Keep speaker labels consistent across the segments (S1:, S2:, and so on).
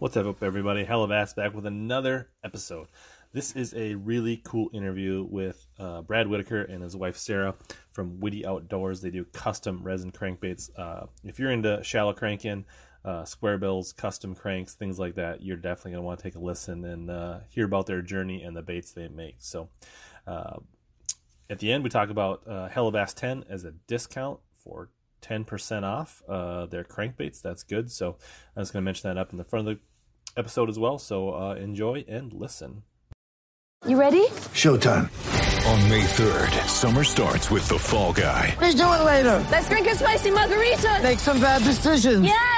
S1: What's up, everybody? Hellabass back with another episode. This is a really cool interview with uh, Brad Whitaker and his wife Sarah from Witty Outdoors. They do custom resin crankbaits. Uh, if you're into shallow cranking, uh, square bills, custom cranks, things like that, you're definitely going to want to take a listen and uh, hear about their journey and the baits they make. So, uh, at the end, we talk about uh, Hellabass 10 as a discount for 10% off uh, their crankbaits. That's good. So I was going to mention that up in the front of the episode as well. So uh, enjoy and listen.
S2: You ready?
S3: Showtime.
S4: On May 3rd, summer starts with The Fall Guy.
S3: Let's do it later.
S2: Let's drink a spicy margarita.
S3: Make some bad decisions.
S2: Yes.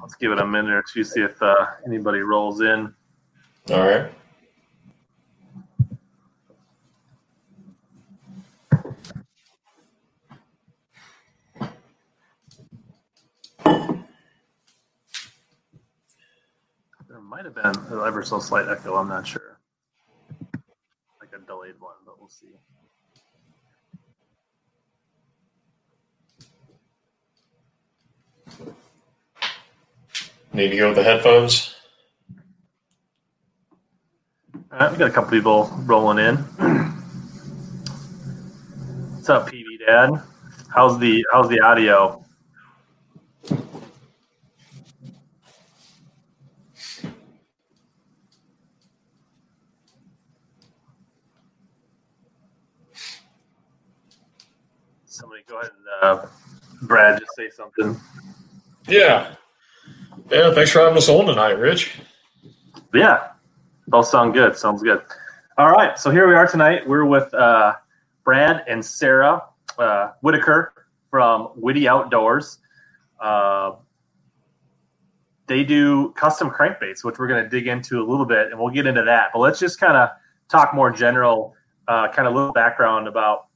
S1: Let's give it a minute or two, see if uh, anybody rolls in.
S5: All right.
S1: There might have been an ever so slight echo. I'm not sure. Like a delayed one, but we'll see.
S5: Need to go with the headphones.
S1: All right, we got a couple people rolling in. What's up, PV Dad? How's the how's the audio? Somebody go ahead and uh, Brad just say something.
S5: Yeah. Yeah. Thanks for having us on tonight, Rich.
S1: Yeah, both sound good. Sounds good. All right, so here we are tonight. We're with uh, Brad and Sarah uh, Whitaker from Witty Outdoors. Uh, they do custom crankbaits, which we're going to dig into a little bit, and we'll get into that. But let's just kind of talk more general, uh, kind of little background about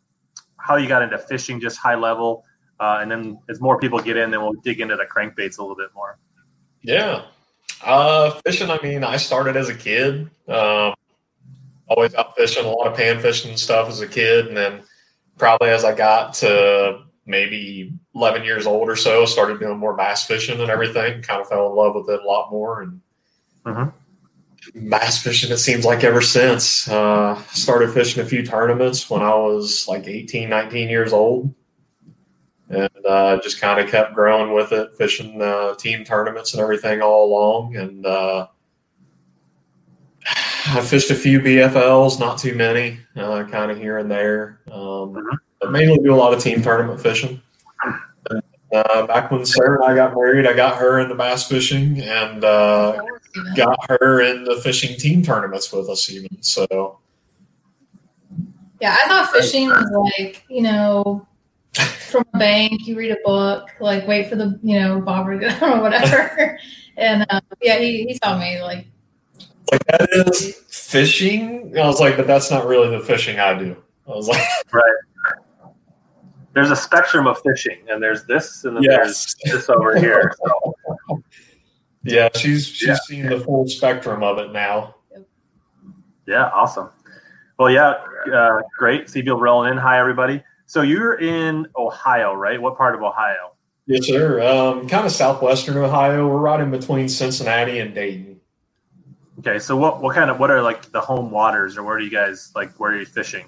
S1: how you got into fishing, just high level, uh, and then as more people get in, then we'll dig into the crankbaits a little bit more.
S5: Yeah. Uh, fishing. I mean, I started as a kid. Um, always out fishing, a lot of pan fishing and stuff as a kid, and then probably as I got to maybe 11 years old or so, started doing more bass fishing and everything. Kind of fell in love with it a lot more, and
S1: Mhm.
S5: bass fishing. It seems like ever since. Uh, started fishing a few tournaments when I was like 18, 19 years old. And uh, just kind of kept growing with it, fishing uh, team tournaments and everything all along. And uh, I fished a few BFLs, not too many, uh, kind of here and there. Um, but mainly do a lot of team tournament fishing. And, uh, back when Sarah and I got married, I got her into bass fishing and uh, got her into fishing team tournaments with us, even. So,
S6: Yeah, I thought fishing was like, you know, from a bank, you read a book, like wait for the, you know, bobber to go or whatever. and uh, yeah, he, he taught me like,
S5: like, that is fishing. I was like, but that's not really the fishing I do. I was like, right.
S1: There's a spectrum of fishing, and there's this, and then
S5: yes.
S1: there's this over here. So,
S5: Yeah, she's she's
S1: Yeah.
S5: seen the full spectrum of it now.
S1: yeah, awesome. Well, yeah, uh, great. See people rolling in. Hi, everybody. So you're in Ohio, right? What part of Ohio?
S5: Yes, sir. Um, kind of southwestern Ohio. We're right in between Cincinnati and Dayton.
S1: Okay, so what what kind of what are like the home waters, or where do you guys like where are you fishing?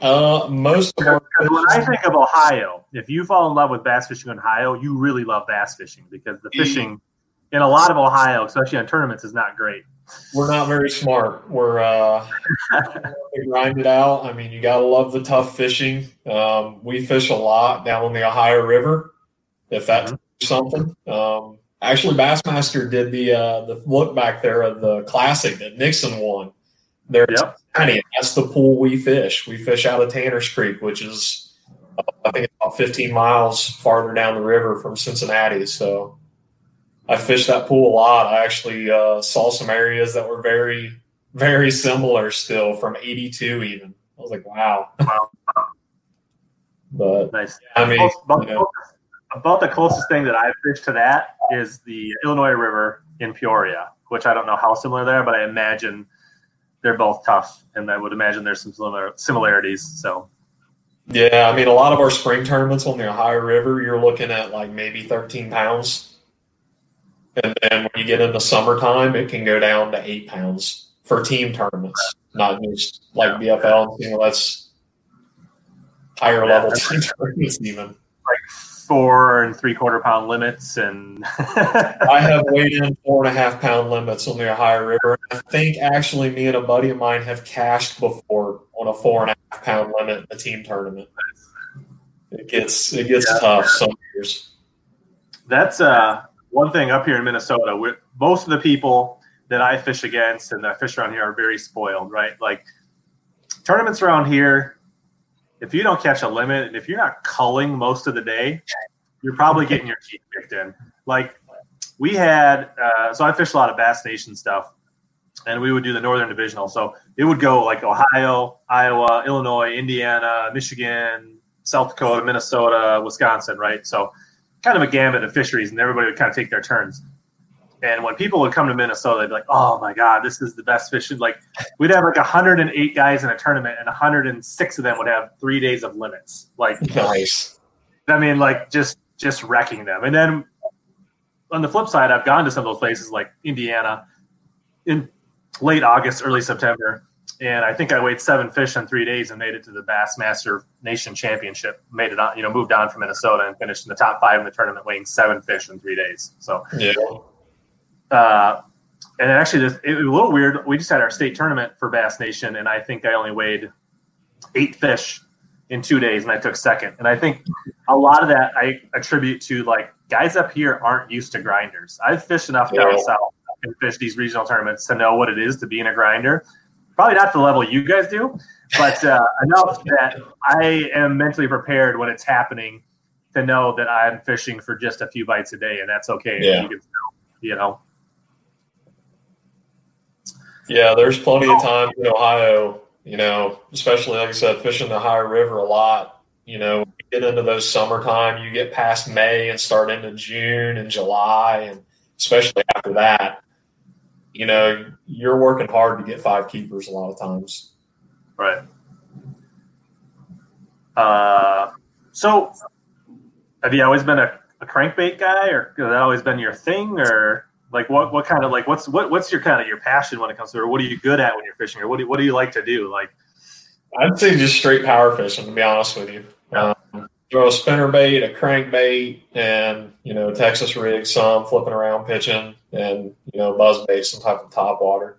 S5: Uh, most of our
S1: when I think of Ohio, if you fall in love with bass fishing in Ohio, you really love bass fishing because the fishing in a lot of Ohio, especially on tournaments, is not great.
S5: We're not very smart. We're uh, we grind it out. I mean, you gotta love the tough fishing. Um, we fish a lot down on the Ohio River, if that's something. Um, actually, Bassmaster did the uh, the look back there of the classic that Nixon won. There,
S1: Yep.
S5: Cincinnati. That's the pool we fish. We fish out of Tanner's Creek, which is uh, I think about 15 miles farther down the river from Cincinnati. So I fished that pool a lot. I actually uh, saw some areas that were very, very similar still from '82 even. I was like, wow. but
S1: Nice.
S5: I mean,
S1: about,
S5: you know,
S1: about the closest thing that I've fished to that is the Illinois River in Peoria, which I don't know how similar they are, but I imagine they're both tough, and I would imagine there's some similar similarities. So
S5: yeah, I mean, a lot of our spring tournaments on the Ohio River, you're looking at like maybe 13 pounds. And then when you get into summertime, it can go down to eight pounds for team tournaments, not just like BFL. You know, that's higher level team tournaments, even.
S1: Like four and three quarter pound limits, and
S5: I have weighed in four and a half pound limits on the Ohio River. I think actually me and a buddy of mine have cashed before on a four and a half pound limit in a team tournament. It gets it gets tough some years.
S1: that's uh, one thing up here in Minnesota. most of the people that I fish against and that fish around here are very spoiled, right? Like tournaments around here, if you don't catch a limit and if you're not culling most of the day, you're probably getting your teeth kicked in. Like we had, uh, so I fished a lot of Bass Nation stuff, and we would do the Northern Divisional. So it would go like Ohio, Iowa, Illinois, Indiana, Michigan, South Dakota, Minnesota, Wisconsin, right? So kind of a gamut of fisheries, and everybody would kind of take their turns. And when people would come to Minnesota, they'd be like, "Oh my God, this is the best fishing!" Like we'd have like 108 guys in a tournament, and 106 of them would have three days of limits. Like
S5: Nice.
S1: I mean, like just just wrecking them. And then on the flip side, I've gone to some of those places like Indiana in late August, early September, and I think I weighed seven fish in three days and made it to the Bassmaster Nation Championship. Made it on, you know, moved on from Minnesota and finished in the top five in the tournament, weighing seven fish in three days. So
S5: Yeah.
S1: uh, and actually, this, it was a little weird. We just had our state tournament for Bass Nation, and I think I only weighed eight fish in two days, and I took second. And I think a lot of that I attribute to like guys up here aren't used to grinders. I've fished enough down south and fished these regional tournaments to know what it is to be in a grinder. Probably not the level you guys do, but uh, enough that I am mentally prepared when it's happening to know that I'm fishing for just a few bites a day, and that's okay.
S5: Yeah.
S1: You, can, you know.
S5: Yeah, there's plenty of times in Ohio, you know, especially like I said, fishing the Ohio River a lot. You know, you get into those summertime, you get past May and start into June and July, and especially after that, you know, you're working hard to get five keepers a lot of times.
S1: Right. Uh, so, have you always been a, a crankbait guy, or has that always been your thing, or like what what kind of like what's what what's your kind of your passion when it comes to, or what are you good at when you're fishing, or what do what do you like to do? Like,
S5: I'd say just straight power fishing, to be honest with you. Throw a spinner bait, a crankbait, and you know Texas rig, some flipping around pitching, and you know buzz bait, some type of top water.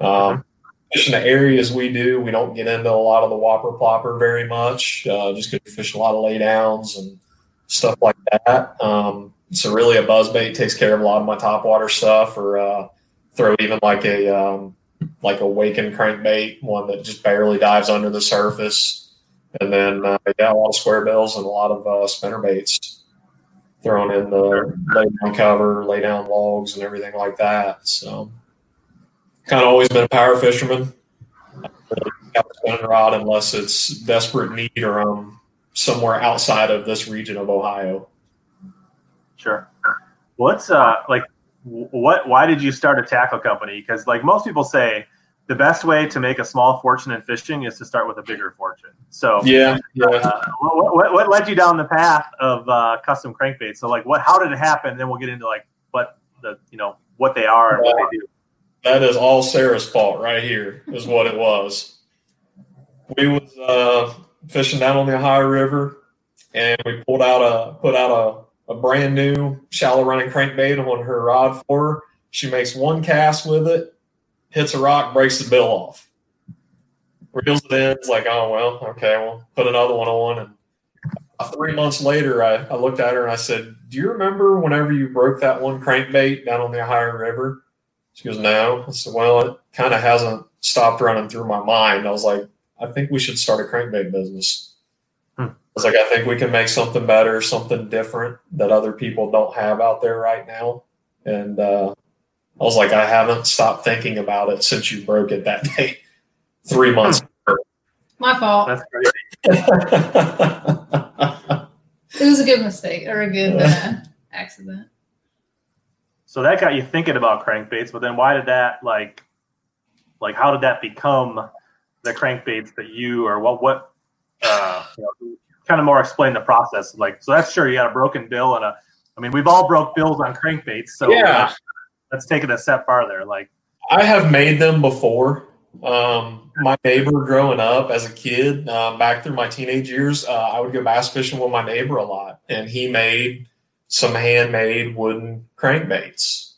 S5: Um, fishing the areas we do, we don't get into a lot of the whopper plopper very much, uh, just because fish a lot of laydowns and stuff like that. Um, so really, a buzz bait takes care of a lot of my top water stuff, or uh, throw even like a um, like a waken crankbait, one that just barely dives under the surface. And then, uh, yeah, a lot of square bills and a lot of uh, spinner baits thrown in the lay down cover, lay down logs, and everything like that. So, kind of always been a power fisherman. Got spinning rod unless it's desperate need or I'm somewhere outside of this region of Ohio.
S1: sure, what's uh like what why did you start a tackle company? Because like most people say, the best way to make a small fortune in fishing is to start with a bigger fortune. So
S5: Yeah, yeah.
S1: uh, what, what, what led you down the path of uh, custom crankbaits? So like, what? How did it happen? Then we'll get into like what the you know what they are and what they do.
S5: That is all Sarah's fault right here, is what it was. We was uh, fishing down on the Ohio River, and we pulled out a put out a, a brand new shallow running crankbait on her rod for her. She makes one cast with it, hits a rock, breaks the bill off. Reels it in. It's like, oh well, okay, well, put another one on. And three months later, I, I looked at her and I said, "Do you remember whenever you broke that one crankbait down on the Ohio River?" She goes, No. I said, Well, it kind of hasn't stopped running through my mind. I was like, I think we should start a crankbait business.
S1: Hmm.
S5: I was like, I think we can make something better, something different that other people don't have out there right now. And uh, I was like, I haven't stopped thinking about it since you broke it that day, three months.
S6: My fault.
S1: That's crazy.
S6: It was a good mistake or a good uh, accident.
S1: So that got you thinking about crankbaits, but then why did that like, like how did that become the crankbaits that you or what what, uh, you know, kind of more explain the process. Like, so that's sure you got a broken bill and a, I mean, we've all broke bills on crankbaits, so
S5: Yeah.
S1: Let's, take it a step farther. Like,
S5: I have made them before. Um, my neighbor growing up as a kid, um, back through my teenage years, uh, I would go bass fishing with my neighbor a lot, and he made some handmade wooden crankbaits.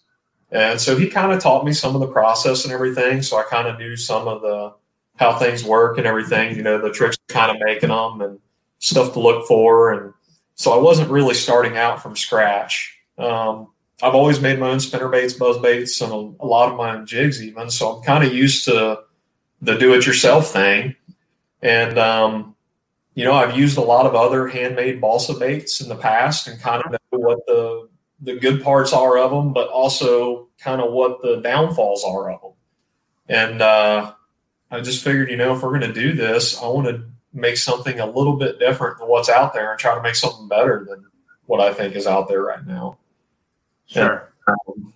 S5: And so he kind of taught me some of the process and everything. So I kind of knew some of the how things work and everything, you know, the tricks kind of making them and stuff to look for. And so I wasn't really starting out from scratch. Um, I've always made my own spinner baits, buzz baits, and a, a lot of my own jigs, even. So I'm kind of used to the do it yourself thing. And, um, you know, I've used a lot of other handmade balsa baits in the past and kind of know what the, the good parts are of them, but also kind of what the downfalls are of them. And uh, I just figured, you know, if we're going to do this, I want to make something a little bit different than what's out there and try to make something better than what I think is out there right now
S1: sure.
S5: um,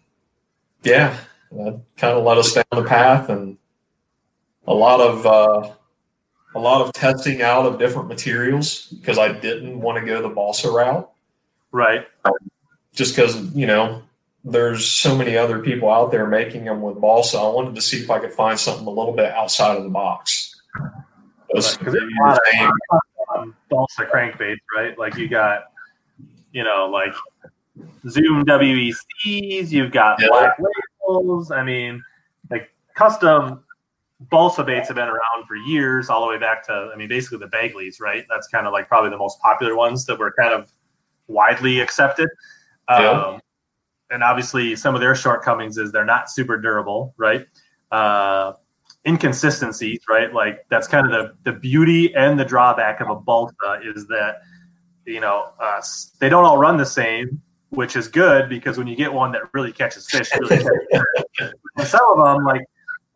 S5: yeah, that kind of led us down the path and a lot of uh, a lot of testing out of different materials because I didn't want to go the balsa route
S1: Right.
S5: just because you know there's so many other people out there making them with balsa. I wanted to see if I could find something a little bit outside of the box. Those-
S1: Right, 'cause there's a lot of um, balsa crankbaits, right? Like you got, you know, like Zoom WECs, you've got
S5: Yeah.
S1: black labels. I mean, like custom balsa baits have been around for years, all the way back to, I mean, basically the Bagleys, right? That's kind of like probably the most popular ones that were kind of widely accepted.
S5: Yeah.
S1: Um, and obviously, some of their shortcomings is they're not super durable, right? Uh, inconsistencies, right? Like that's kind of the, the beauty and the drawback of a balsa is that you know uh, they don't all run the same, which is good because when you get one that really catches fish, really catches fish. some of them like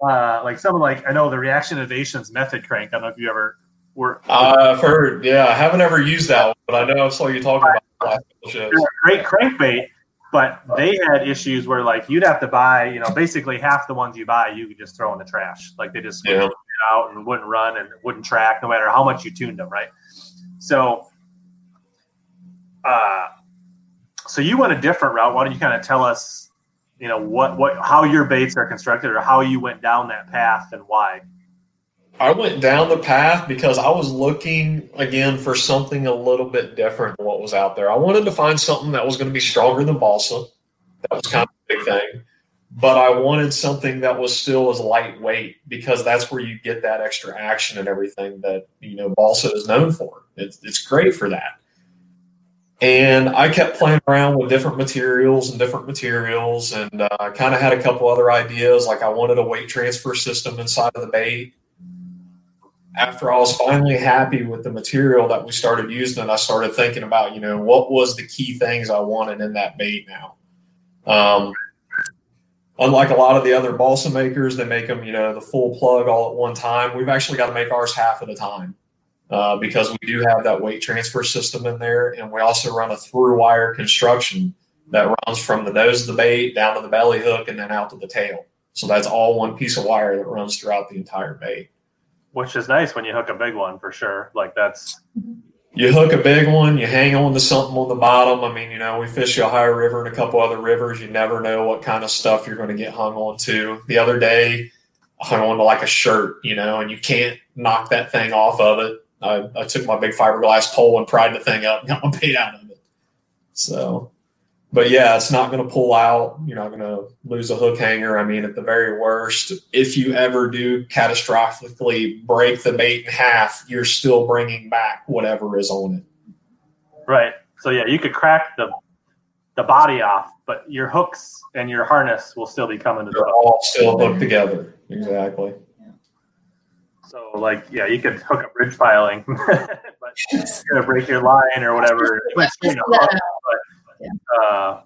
S1: uh, like some of like I know the Reaction Innovations method crank. I don't know if you ever were
S5: I've heard, yeah, I haven't ever used that one, but I know I saw you talking about the last couple shows.
S1: a great crankbait, but they had issues where like you'd have to buy, you know, basically half the ones you buy you could just throw in the trash. Like they just
S5: Yeah.
S1: out and wouldn't run and wouldn't track no matter how much you tuned them, right? So uh so you went a different route. Why don't you kind of tell us, you know, what what how your baits are constructed or how you went down that path and why?
S5: I went down the path because I was looking again for something a little bit different than what was out there. I wanted to find something that was going to be stronger than balsa. That was kind of a big thing. But I wanted something that was still as lightweight because that's where you get that extra action and everything that you know balsa is known for. It's it's great for that. And I kept playing around with different materials and different materials, and uh, I kind of had a couple other ideas. Like I wanted a weight transfer system inside of the bait after I was finally happy with the material that we started using, and I started thinking about, you know, what was the key things I wanted in that bait now. Um, unlike a lot of the other balsa makers, they make them, you know, the full plug all at one time. We've actually got to make ours half at a time uh, because we do have that weight transfer system in there, and we also run a through wire construction that runs from the nose of the bait down to the belly hook and then out to the tail. So that's all one piece of wire that runs throughout the entire bait.
S1: Which is nice when you hook a big one for sure. Like that's
S5: you hook a big one, you hang on to something on the bottom. I mean, you know, we fish the Ohio River and a couple other rivers. You never know what kind of stuff you're going to get hung on to. The other day, I hung on to like a shirt, you know, and you can't knock that thing off of it. I, I took my big fiberglass pole and pried the thing up and got my bait out of it. So, but yeah, it's not going to pull out. You're not going to lose a hook hanger. I mean, at the very worst, if you ever do catastrophically break the bait in half, you're still bringing back whatever is on it.
S1: Right. So yeah, you could crack the the body off, but your hooks and your harness will still be coming to
S5: They're
S1: hook.
S5: all still hooked together. Exactly.
S1: So like yeah, you could hook a bridge piling, but it's gonna break your line or whatever. It might stay in the hook, but, uh,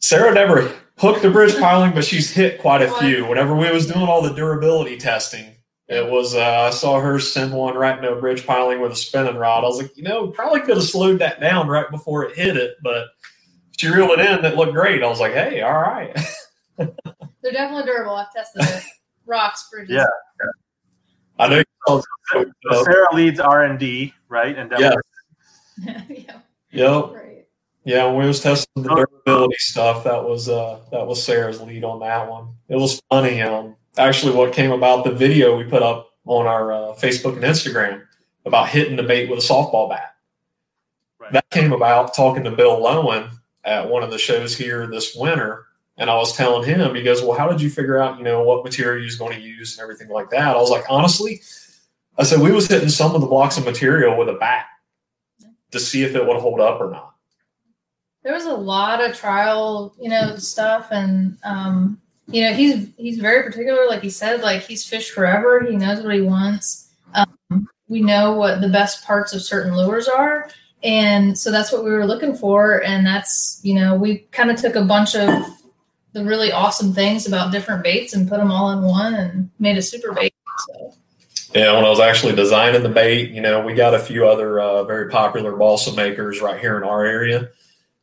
S5: Sarah never hooked to bridge piling, but she's hit quite a few. Whenever we was doing all the durability testing, it was uh, I saw her send one right into a bridge piling with a spinning rod. I was like, you know, probably could have slowed that down right before it hit it, but she reeled it in. It looked great. I was like, hey, all right.
S6: They're definitely durable. I've tested it. Rocks, bridges.
S1: Yeah.
S5: I know. You
S1: So Sarah leads R and D, right? And
S5: Yeah.
S6: yeah.
S5: Yep.
S6: Right.
S5: Yeah, when we was testing the durability stuff, that was uh that was Sarah's lead on that one. It was funny. Um, actually, what came about the video we put up on our uh, Facebook and Instagram about hitting the bait with a softball bat.
S1: Right.
S5: That came about talking to Bill Lowen at one of the shows here this winter, and I was telling him, he goes, "Well, how did you figure out, you know, what material you're going to use and everything like that?" I was like, honestly, I said we was hitting some of the blocks of material with a bat to see if it would hold up or not.
S6: there was a lot of trial, you know, stuff, and um, you know, he's he's very particular. Like he said, like he's fished forever. He knows what he wants. Um, we know what the best parts of certain lures are, and so that's what we were looking for. And that's you know, we kind of took a bunch of the really awesome things about different baits and put them all in one and made a super bait. So
S5: Yeah, when I was actually designing the bait, you know, we got a few other uh, very popular balsa makers right here in our area.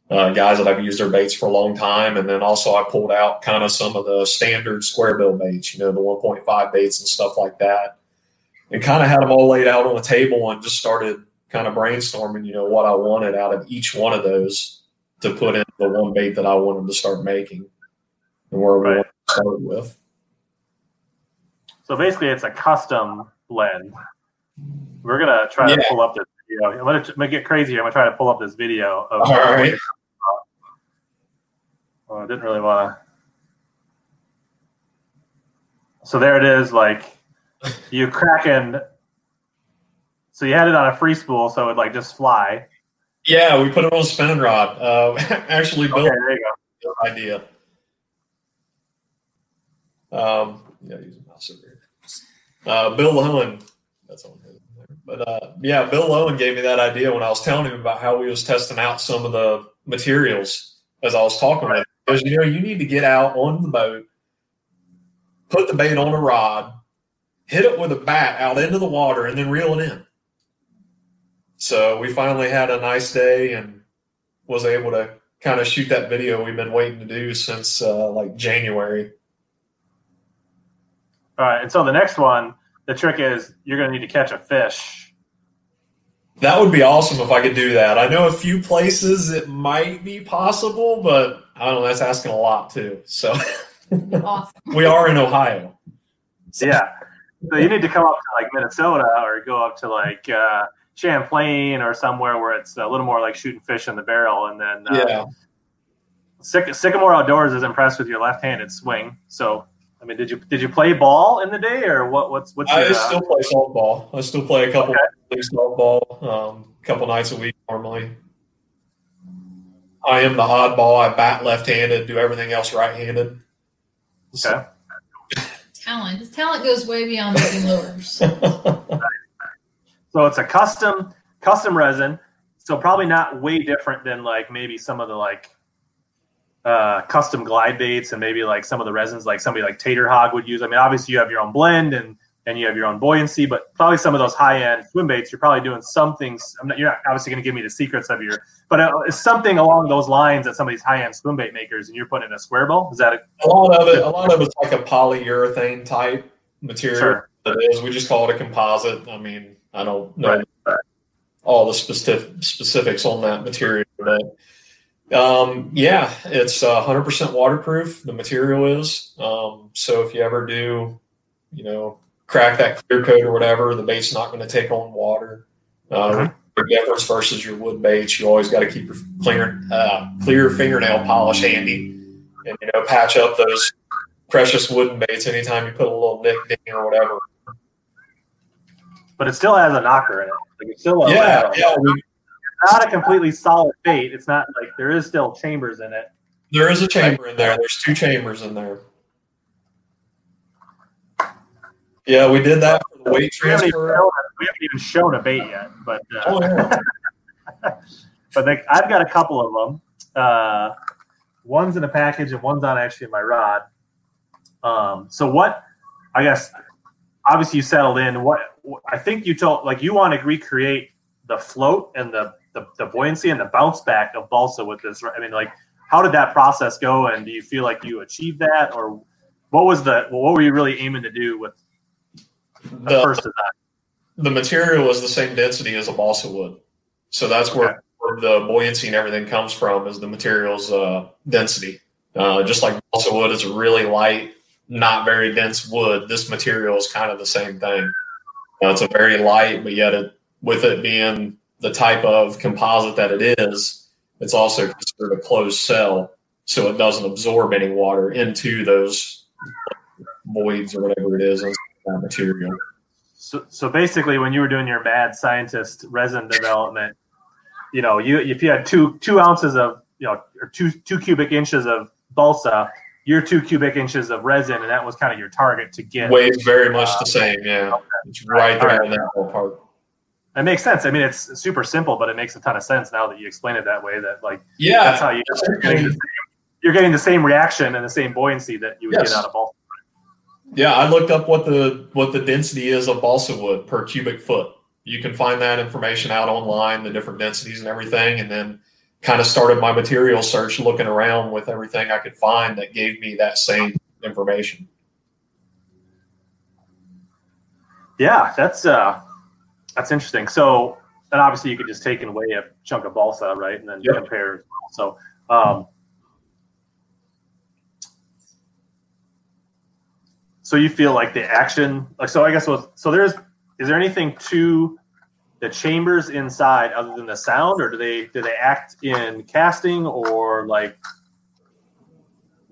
S5: Uh, guys that I've used their baits for a long time, and then also I pulled out kind of some of the standard square bill baits, you know, the 1.5 baits and stuff like that, and kind of had them all laid out on the table and just started kind of brainstorming, you know, what I wanted out of each one of those to put in the one bait that I wanted to start making, and where we
S1: Right.
S5: wanted to start with.
S1: So basically, it's a custom blend. We're gonna try to pull up this video. I'm gonna, gonna get crazy. I'm gonna try to pull up this video of.
S5: All right.
S1: Oh, I didn't really want to. So there it is. Like you cracking. So you had it on a free spool, so it would like just fly.
S5: Yeah, we put it on a spinning rod. Uh, actually, Bill
S1: Okay, there you go.
S5: idea. Um, yeah, use a mouse over. Uh, Bill Lowen, that's on his. But uh, yeah, Bill Lowen gave me that idea when I was telling him about how we was testing out some of the materials as I was talking him. Because you know, you need to get out on the boat, put the bait on a rod, hit it with a bat out into the water, and then reel it in. So we finally had a nice day and was able to kind of shoot that video we've been waiting to do since uh, like January.
S1: All right, and so the next one, the trick is you're gonna need to catch a fish.
S5: That would be awesome if I could do that. I know a few places it might be possible, but I don't know. That's asking a lot too. So
S6: awesome.
S5: we are in Ohio.
S1: Yeah. So you need to come up to like Minnesota or go up to like uh, Champlain or somewhere where it's a little more like shooting fish in the barrel. And then uh,
S5: Yeah.
S1: Syc- Sycamore Outdoors is impressed with your left-handed swing. So I mean, did you did you play ball in the day or what? What's what's
S5: I
S1: your, uh,
S5: still play softball. I still play a couple
S1: Okay.
S5: softball, um, a couple nights a week normally. I am the oddball. I bat left-handed, do everything else right-handed.
S1: okay?
S6: Talent. His talent goes way beyond making lures.
S1: So it's a custom custom resin. So probably not way different than like maybe some of the like uh, custom glide baits and maybe like some of the resins like somebody like Tater Hog would use. I mean, obviously you have your own blend and and you have your own buoyancy, but probably some of those high end swim baits, you're probably doing some things. I'm not, you're not obviously going to give me the secrets of your, but uh, it's something along those lines that some of these high end swim bait makers, and you're putting in a square bowl. Is that a,
S5: a lot of it, a lot of it's like a polyurethane type material.
S1: Sure.
S5: It is. We just call it a composite. I mean, I don't know
S1: Right.
S5: all the specific specifics on that material, but um, yeah, it's uh, 100% waterproof. The material is. Um, so if you ever do, you know, crack that clear coat or whatever, the bait's not going to take on water. Uh. The difference versus your wood baits, you always got to keep your clear, uh, clear fingernail polish handy, and you know, patch up those precious wooden baits anytime you put a little nick ding or whatever.
S1: but it still has a knocker in it. Like it's still
S5: Yeah, yeah. We,
S1: not a completely solid bait. It's not like there is still chambers in it.
S5: there is a chamber in there. There's two chambers in there. Yeah, we did that for the weight
S1: We haven't,
S5: transfer.
S1: shown, we haven't even shown a bait yet, but uh,
S5: Oh yeah.
S1: but they, I've got a couple of them. Uh, one's in a package and one's on actually my rod. Um, so what? I guess obviously you settled in. What I think you told like you want to recreate the float and the, the the buoyancy and the bounce back of balsa with this. I mean, like how did that process go? And do you feel like you achieved that, or what was the what were you really aiming to do with the,
S5: The,
S1: first design?
S5: the material is the same density as a balsa wood, so that's where,
S1: Okay.
S5: where the buoyancy and everything comes from. Is the material's uh, density? Uh, just like balsa wood is a really light, not very dense wood. This material is kind of the same thing. Uh, it's a very light, but yet it, with it being the type of composite that it is, it's also considered a closed cell, so it doesn't absorb any water into those voids or whatever it is that material.
S1: So, so basically, when you were doing your mad scientist resin development, you know, you if you had two two ounces of you know or two two cubic inches of balsa, your two cubic inches of resin, and that was kind of your target to get.
S5: Weighs very much the uh, same, yeah. It's right there
S1: Alright.
S5: in that ballpark.
S1: It makes sense. I mean, it's super simple, but it makes a ton of sense now that you explain it that way. That like
S5: Yeah,
S1: that's how you, you're getting the same, you're getting the same reaction and the same buoyancy that you would
S5: Yes.
S1: get out of balsa.
S5: yeah. I looked up what the what the density is of balsa wood per cubic foot. You can find that information out online, the different densities and everything, and then kind of started my material search, looking around with everything I could find that gave me that same information.
S1: Yeah, that's uh, that's interesting. So, and obviously, you could just take weigh a chunk of balsa, right, and then
S5: Yep.
S1: compare. So, um, so you feel like the action, like so. I guess was so. There's is there anything to the chambers inside other than the sound, or do they do they act in casting or like?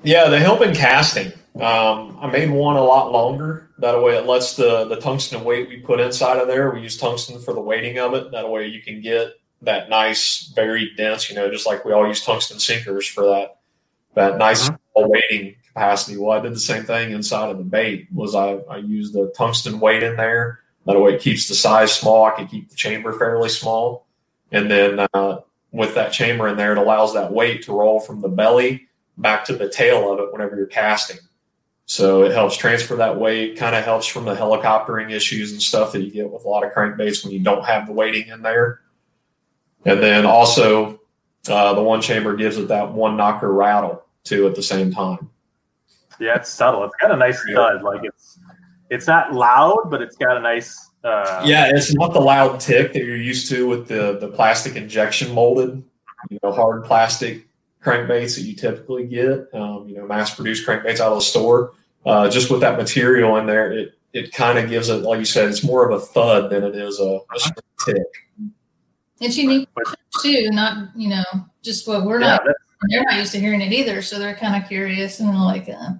S5: Yeah, they help in casting. Um, I made one a lot longer. That way, it lets the the tungsten weight we put inside of there. We use tungsten for the weighting of it. That way, you can get that nice, very dense. You know, just like we all use tungsten sinkers for that that nice
S1: Mhm.
S5: weighting capacity. Well, I did the same thing inside of the bait. Was I I used the tungsten weight in there. That way, it keeps the size small. I can keep the chamber fairly small, and then uh, with that chamber in there, it allows that weight to roll from the belly back to the tail of it whenever you're casting. So it helps transfer that weight, kind of helps from the helicoptering issues and stuff that you get with a lot of crankbaits when you don't have the weighting in there. And then also, uh, the one chamber gives it that one knocker rattle too at the same time.
S1: Yeah, it's subtle. It's got a nice thud. Like it's it's not loud, but it's got a nice. Uh,
S5: Yeah, it's not the loud tick that you're used to with the the plastic injection molded, you know, hard plastic crankbaits that you typically get. Um, you know, mass produced crankbaits out of the store. Uh, just with that material in there, it it kind of gives it, like you said, it's more of a thud than it is a, a straight tick.
S6: It's unique too, not you know just what we're
S1: yeah,
S6: not. They're not used to hearing it either, so they're kind of curious and like, uh,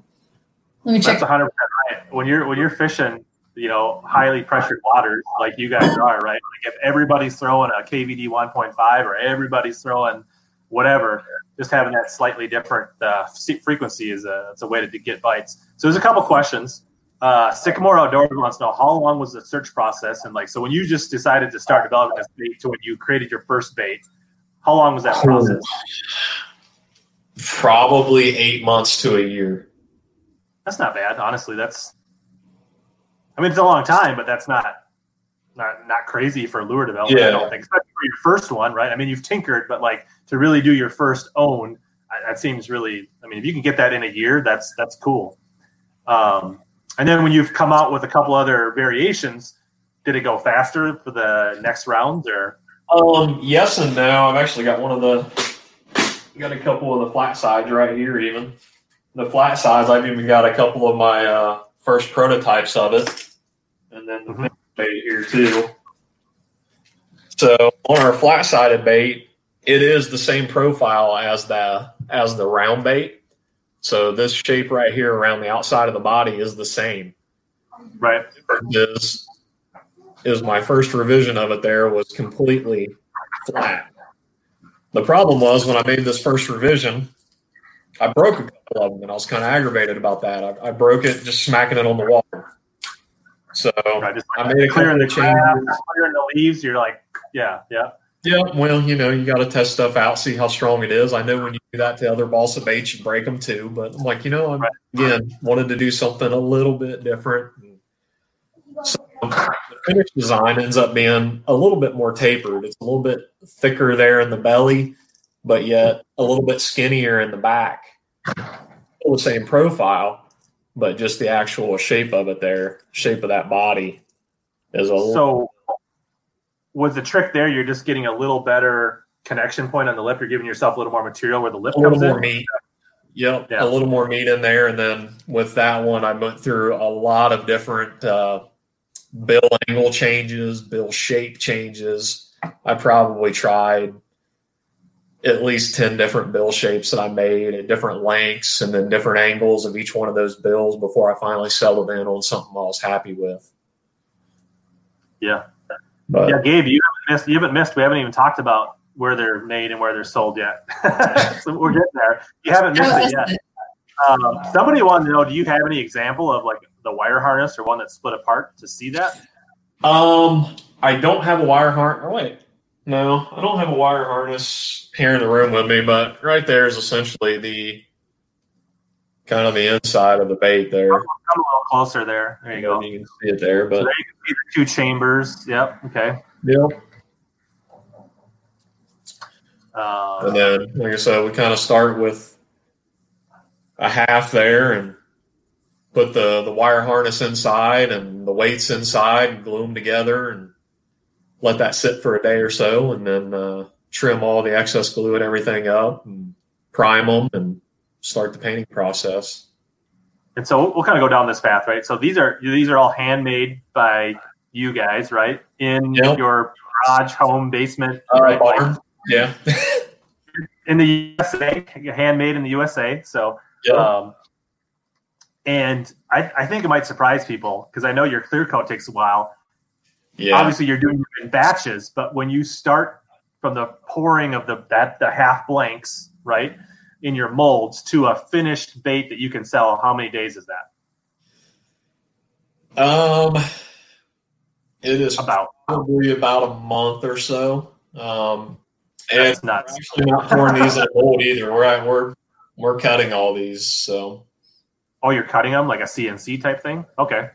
S6: let me check.
S1: that's 100 percent right. When you're when you're fishing, you know, highly pressured waters like you guys are, right? Like if everybody's throwing a KVD 1.5 or everybody's throwing whatever, just having that slightly different uh, frequency is a it's a way to get bites. So there's a couple questions. Uh, Sycamore Outdoors wants to know how long was the search process, and like so when you just decided to start developing this bait to when you created your first bait, how long was that process?
S5: Probably eight months to a year.
S1: That's not bad, honestly. That's, I mean, it's a long time, but that's not not not crazy for lure development. I don't think, especially for your first one, right? I mean, you've tinkered, but like to really do your first own, I- that seems really. I mean, if you can get that in a year, that's that's cool. Um, and then when you've come out with a couple other variations, did it go faster for the next round, or
S5: Um, yes and no. I've actually got one of the, got a couple of the flat sides right here. Even the flat sides, I've even got a couple of my uh, first prototypes of it, and then the
S1: Mhm.
S5: Bait here too. So on our flat sided bait, it is the same profile as the as the round bait. So this shape right here around the outside of the body is the same
S1: right?
S5: is is my first revision of it there was completely flat. The problem was when I made this first revision, I broke a couple of them, and I was kind of aggravated about that. I, I broke it just smacking it on the water. So
S1: Right, just
S5: I made
S1: clearing
S5: couple
S1: the
S5: of
S1: grass,
S5: changes.
S1: clearing the leaves. You're like, yeah, yeah.
S5: Yeah, well, you know, you got to test stuff out, see how strong it is. I know when you do that to other balsa baits, you break them too. But I'm like, you know, I'm again wanted to do something a little bit different. So the finish design ends up being a little bit more tapered. It's a little bit thicker there in the belly, but yet a little bit skinnier in the back. Still the same profile, but just the actual shape of it there, shape of that body is a little.
S1: So, was the trick there? You're just getting a little better connection point on the lip. You're giving yourself a little more material where the lip
S5: a little
S1: comes
S5: more
S1: in.
S5: meat. Yep,
S1: Yeah.
S5: a little more meat in there, and then with that one, I went through a lot of different uh, bill angle changes, bill shape changes. I probably tried at least ten different bill shapes that I made at different lengths, and then different angles of each one of those bills before I finally settled in on something I was happy with.
S1: Yeah.
S5: But
S1: Yeah, Gabe, you haven't missed. You haven't missed. We haven't even talked about where they're made and where they're sold yet. so we're getting there. You haven't missed it yet. Um, somebody wanted to know: Do you have any example of like the wire harness or one that's split apart to see that?
S5: Um, I don't have a wire harness. Or wait, no, I don't have a wire harness here in the room with me. But right there is essentially the kind of the inside of the bait there.
S1: Come a little closer there. There you go.
S5: You can see it there,
S1: So
S5: but
S1: there you can see the two chambers. Yep. Okay.
S5: yeah.
S1: Um,
S5: And then, like I said, we kind of start with a half there and put the the wire harness inside and the weights inside and glue them together and let that sit for a day or so, and then uh, trim all the excess glue and everything up and prime them and start the painting process.
S1: and so we'll, kind of go down this path, right? So these are these are all handmade by you guys, right? In
S5: Yep.
S1: your garage, home, basement,
S5: Uh,
S1: right?
S5: Barn. Yeah.
S1: in the USA, handmade in the USA. So,
S5: yeah.
S1: um, and I, I think it might surprise people because I know your clear coat takes a while.
S5: Yeah.
S1: Obviously, you're doing it in batches, but when you start from the pouring of the that the half blanks, right, in your molds to a finished bait that you can sell, how many days is that?
S5: Um, it is
S1: About
S5: probably about a month or so. Um, and
S1: that's nuts.
S5: We're actually not pouring these in a mold either. We're we're we're cutting all these. So
S1: Oh, you're cutting them like a CNC type thing. Okay.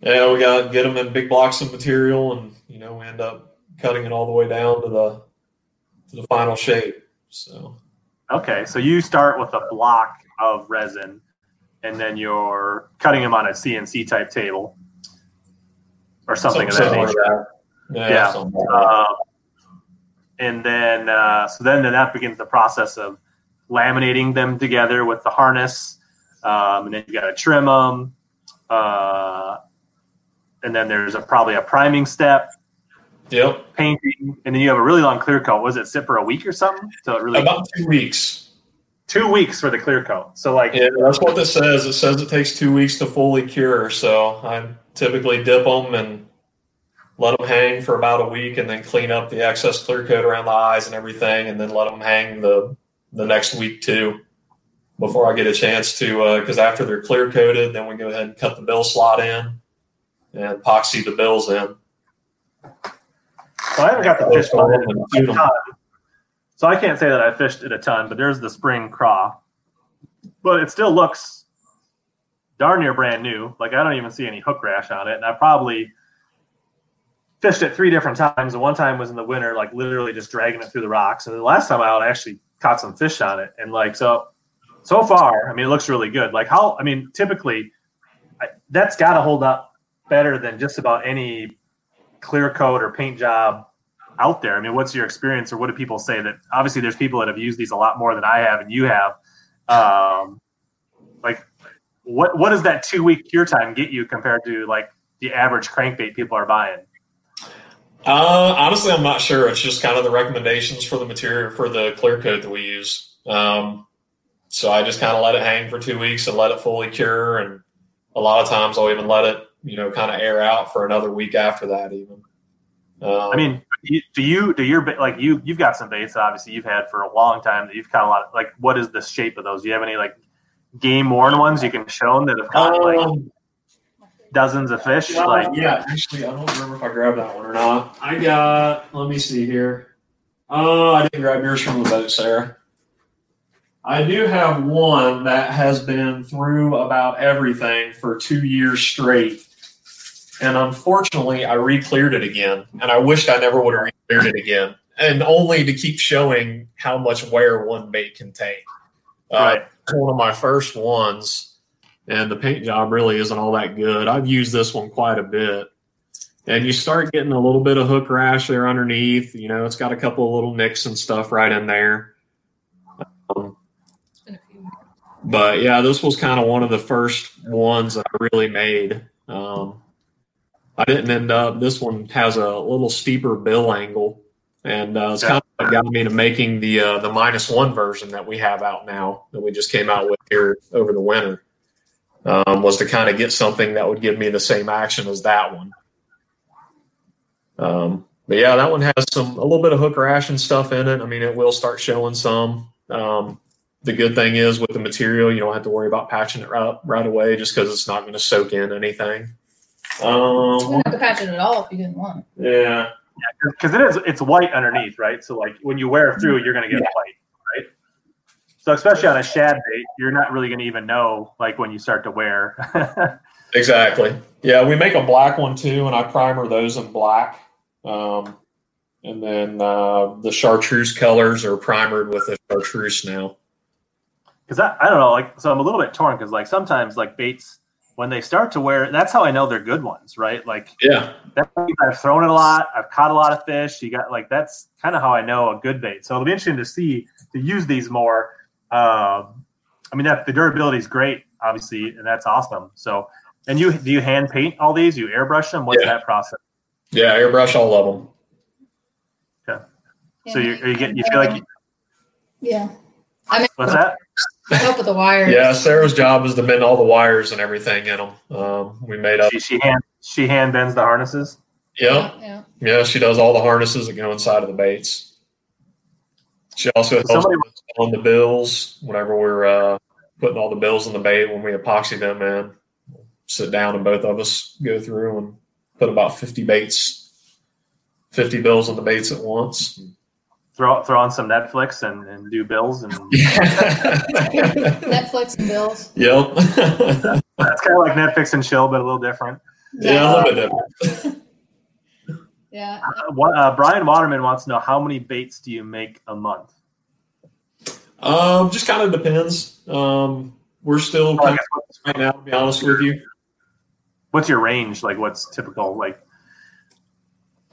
S5: Yeah, we got to get them in big blocks of material, and you know we end up cutting it all the way down to the to the final shape. So
S1: Okay, so you start with a block of resin, and then you're cutting them on a CNC type table, or something of that nature.
S5: that. Yeah.
S1: Yeah.
S5: like.
S1: Uh, and then, uh, so then, then that begins the process of laminating them together with the harness, um, and then you got to trim them, uh, and then there's a, probably a priming step,
S5: yep.
S1: painting, and then you have a really long clear coat. Was it sit for a week or something? So it really
S5: About two weeks.
S1: two weeks for the clear coat. So like
S5: Yeah, that's what this says. It says it takes two weeks to fully cure. So I typically dip them and let them hang for about a week, and then clean up the excess clear coat around the eyes and everything, and then let them hang the the next week too. Before I get a chance to, uh, because after they're clear coated, then we go ahead and cut the bill slot in and epoxy the bills in.
S1: So I haven't got the fish
S5: Throw
S1: on
S5: them
S1: it
S5: and
S1: a ton. So I can't say that I fished it a ton, but there's the spring craw. But it still looks darn near brand new. Like I don't even see any hook rash on it. And I probably fished it three different times. And one time was in the winter, like literally just dragging it through the rocks. And the last time out, I actually caught some fish on it. And like so so far, I mean it looks really good. Like how I mean, typically I, that's gotta hold up better than just about any clear coat or paint job out there? I mean, what's your experience, or what do people say that? Obviously, there's people that have used these a lot more than I have, and you have. Um, like, what what does that two week cure time get you compared to like the average crankbait people are buying?
S5: Uh, honestly, I'm not sure. It's just kind of the recommendations for the material for the clear coat that we use. Um, so I just kind of let it hang for two weeks and let it fully cure. And a lot of times I'll even let it, you know, kind of air out for another week after that. Even. Um,
S1: I mean, do you do your like you you've got some baits obviously you've had for a long time that you've caught a lot of like what is the shape of those? Do you have any like game worn ones you can show them that have caught like
S5: um,
S1: dozens of fish?
S5: well,
S1: like
S5: yeah, actually, I don't remember if I grabbed that one or not. I got. Let me see here. Oh, I didn't grab yours from the boat, Sarah. I do have one that has been through about everything for two years straight. And unfortunately, I re cleared it again. And I wished I never would have re cleared it again. And only to keep showing how much wear one bait can take. Uh,
S1: Right.
S5: one of my first ones, and the paint job really isn't all that good. I've used this one quite a bit. And you start getting a little bit of hook rash there underneath. You know, it's got a couple of little nicks and stuff right in there. Um,
S6: It's been a few.
S5: but yeah, this was kind of one of the first ones that I really made. Um, I didn't end up. This one has a little steeper bill angle, and uh, it's kind of got me to making the uh, the minus one version that we have out now that we just came out with here over the winter. Um, was to kind of get something that would give me the same action as that one. Um, but yeah, that one has some a little bit of hook rash and stuff in it. I mean, it will start showing some. Um, the good thing is with the material, you don't have to worry about patching it right, right away just because it's not going to soak in anything.
S6: You
S5: Um,
S6: wouldn't have to patch it at all if you didn't want.
S5: yeah,
S1: because it is it's white underneath, right? So like when you wear it through, you're gonna get white, right? So especially on a shad bait, you're not really gonna even know like when you start to wear.
S5: exactly. Yeah, we make a black one too, and I primer those in black. Um, and then uh, the chartreuse colors are primered with the chartreuse now.
S1: Because I, I don't know, like so I'm a little bit torn because like sometimes like baits when they start to wear, that's how I know they're good ones, right? Like
S5: Yeah,
S1: that I've thrown it a lot, I've caught a lot of fish. You got like that's kind of how I know a good bait. So it'll be interesting to see to use these more. Um, I mean, that the durability is great, obviously, and that's awesome. So, and you do you hand paint all these? You airbrush them? What's
S5: Yeah.
S1: that process?
S5: yeah, airbrush all of them. Yeah.
S1: So you are you get you feel like you,
S6: Yeah. I mean,
S1: what's that?
S6: I help with the wires.
S5: Yeah, Sarah's job is to bend all the wires and everything in them. Um, we made up.
S1: She, she hand she hand bends the harnesses.
S5: Yep.
S6: Yeah.
S5: Yeah, she does all the harnesses that go inside of the baits. She also helps
S1: Somebody-
S5: on the bills whenever we're uh, putting all the bills in the bait when we epoxy them in. Sit down and both of us go through and put about 50 baits, 50 bills on the baits at once.
S1: Throw throw on some Netflix and, and do bills and
S6: Netflix and bills.
S5: yep.
S1: that's kind of like Netflix and chill, but a little different.
S5: yeah, a little bit different.
S6: Yeah.
S1: Uh, what, uh, Brian Waterman wants to know how many baits do you make a month?
S5: Um, just kind of depends. Um, we're still
S1: Oh,
S5: kind of right now, to be honest with you.
S1: What's your range? Like, what's typical? Like,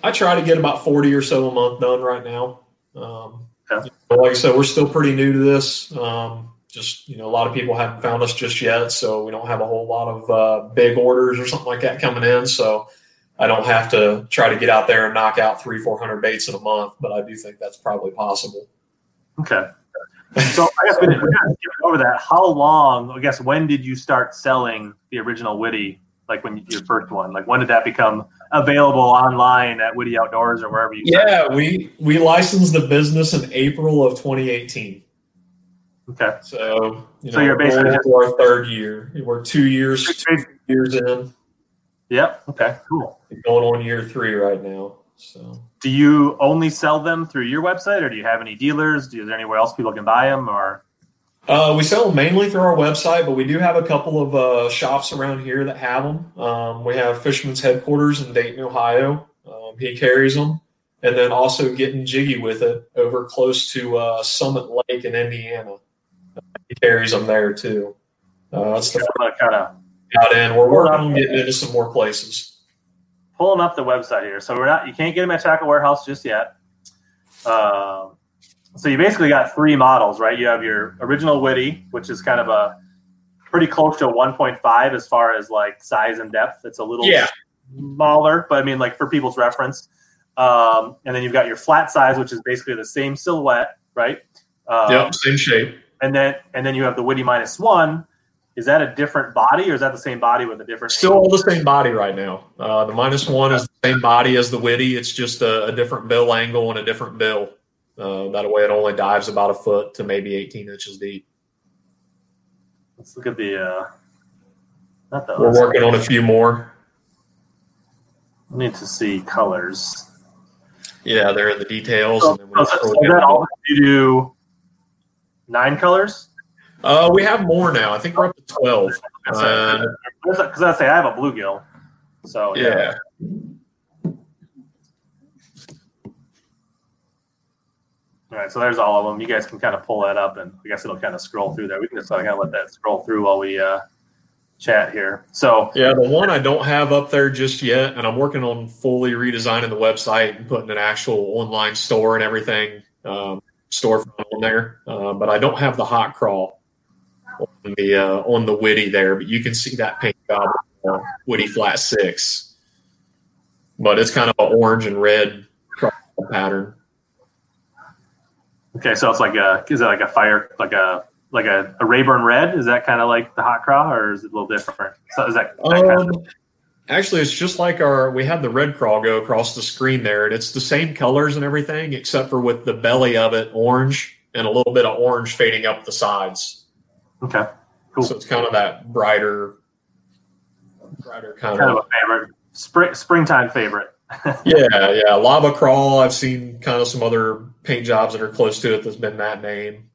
S5: I try to get about 40 or so a month done right now. Um,
S1: Okay.
S5: but like I said, we're still pretty new to this. Um, just, you know, a lot of people haven't found us just yet. So we don't have a whole lot of uh, big orders or something like that coming in. So I don't have to try to get out there and knock out three, 400 baits in a month, but I do think that's probably possible.
S1: okay. So I guess we didn't, we didn't skip over that. How long? I guess when did you start selling the original Witty? Like when you, your first one? Like when did that become available online at Witty Outdoors or wherever you?
S5: Yeah, we, we licensed the business in April of 2018.
S1: Okay.
S5: So, you know,
S1: So you're basically
S5: into our third year. We're two years, two years in.
S1: Yep. Okay. Cool.
S5: going on year three right now. So
S1: Do you only sell them through your website, or do you have any dealers? Do, is there anywhere else people can buy them? Or
S5: uh, we sell them mainly through our website, but we do have a couple of uh, shops around here that have them. Um, we have Fisherman's headquarters in Dayton, Ohio. Um, he carries them, and then also getting jiggy with it over close to uh, Summit Lake in Indiana. He carries them there too. Uh, that's the
S1: kind of
S5: out end. We're working on getting into some more places.
S1: pulling up the website here. So we're not you can't get them at Tackle Warehouse just yet. Um, so you basically got three models, right? You have your original Witty, which is kind of a pretty close to a 1.5 as far as like size and depth. It's a little
S5: Yeah.
S1: smaller, but I mean like for people's reference. Um, and then you've got your flat size, which is basically the same silhouette, right? Um,
S5: Yep, same shape.
S1: And then and then you have the Witty minus one. Is that a different body, or is that the same body with a different?
S5: Still all the same body right now. Uh, the minus one is the same body as the witty. It's just a, a different bill angle and a different bill. Uh, that way, it only dives about a foot to maybe 18 inches deep.
S1: Let's look at the. Uh, not the.
S5: We're working on a few more.
S1: I need to see colors.
S5: Yeah, they're in the details.
S1: So,
S5: and then when
S1: so,
S5: you
S1: so is that all you do? Nine colors?
S5: Uh, we have more now. I think we're up to twelve. Uh,
S1: Because I say I have a bluegill. So
S5: yeah.
S1: All right, so there's all of them. You guys can kind of pull that up, and I guess it'll kind of scroll through there. We can just kind of let that scroll through while we uh, chat here. So
S5: Yeah, the one I don't have up there just yet, and I'm working on fully redesigning the website and putting an actual online store and everything um, storefront on there. Uh, but I don't have the hot craw on the uh, on the Witty there. But you can see that paint job on Witty Flat Six. But it's kind of an orange and red pattern.
S1: Okay, so it's like a is it like a fire like a like a, a Rayburn red? Is that kind of like the hot craw, or is it a little different? So is that, that kind of,
S5: Um, actually, it's just like our we had the red craw go across the screen there, and it's the same colors and everything, except for with the belly of it orange and a little bit of orange fading up the sides.
S1: okay, cool.
S5: So it's kind of that brighter, brighter kind,
S1: kind of
S5: of.
S1: a favorite spring springtime favorite.
S5: Yeah, yeah. Lava crawl. I've seen kind of some other paint jobs that are close to it that's been that name.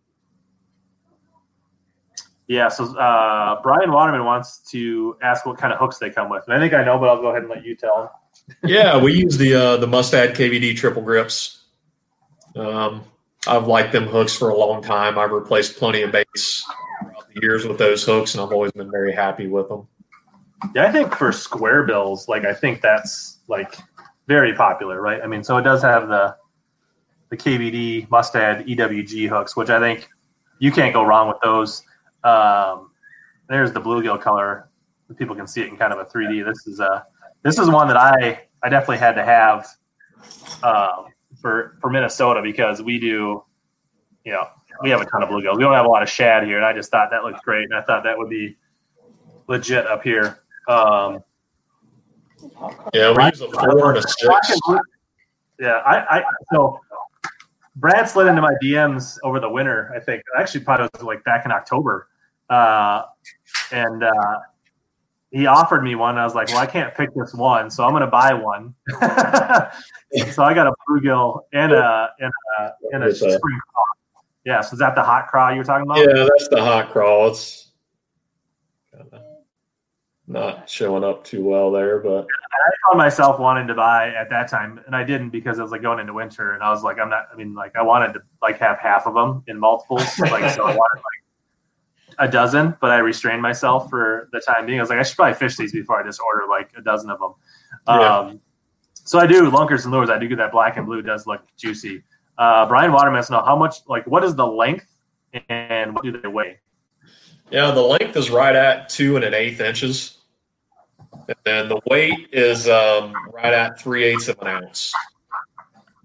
S1: Yeah, so uh, Brian Waterman wants to ask what kind of hooks they come with, and I think I know, but I'll go ahead and let you tell him.
S5: Yeah, we use the uh, the Mustad KVD triple grips. Um, I've liked them hooks for a long time. I've replaced plenty of baits throughout the years with those hooks, and I've always been very happy with them.
S1: Yeah, I think for square bills, like I think that's like very popular, right? I mean, so it does have the the KVD Mustad EWG hooks, which I think you can't go wrong with those. Um, there's the bluegill color. People can see it in kind of a 3D. This is a this is one that I I definitely had to have um, for for Minnesota because we do, you know, we have a ton of bluegills. We don't have a lot of shad here, and I just thought that looked great, and I thought that would be legit up here. Um,
S5: Yeah, we use a four and a six.
S1: Yeah, I, I so Brad slid into my DMs over the winter. I think actually probably was like back in October, uh, and uh, he offered me one. I was like, well, I can't pick this one, so I'm going to buy one. so I got a bluegill and a and a and a spring craw. Yeah, so is that the hot craw you were talking about?
S5: Yeah, that's the hot craw. It's not showing up too well there, but
S1: I found myself wanting to buy at that time, and I didn't because I was like going into winter, and I was like, I'm not. I mean, like I wanted to like have half of them in multiples, like so I wanted like a dozen, but I restrained myself for the time being. I was like, I should probably fish these before I just order like a dozen of them.
S5: Yeah.
S1: Um, so I do lunkers and lures. I do get that black and blue does look juicy. Uh, Brian Waterman wants to know how much, like, what is the length and what do they weigh?
S5: yeah, the length is right at two and an eighth inches, and then the weight is um, right at three eighths of an ounce.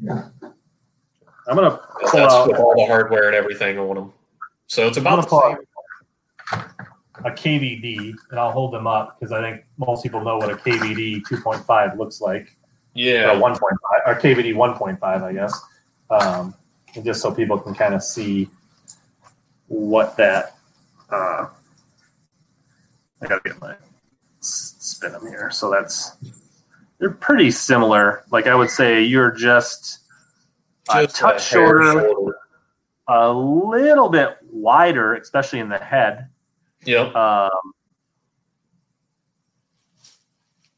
S1: I'm gonna pull
S5: That's
S1: out.
S5: with all the hardware and everything on them. So it's about the same.
S1: a KVD, and I'll hold them up because I think most people know what a KVD 2.5 looks like, or
S5: Yeah,
S1: 1.5, or KVD 1.5, I guess, um, just so people can kind of see what that. Uh, I gotta get my spin them here. So that's they're pretty similar. Like I would say, you're just a
S5: Just a
S1: touch
S5: hair
S1: shorter,
S5: shorter.
S1: a little bit wider, especially in the head.
S5: Yep.
S1: Um,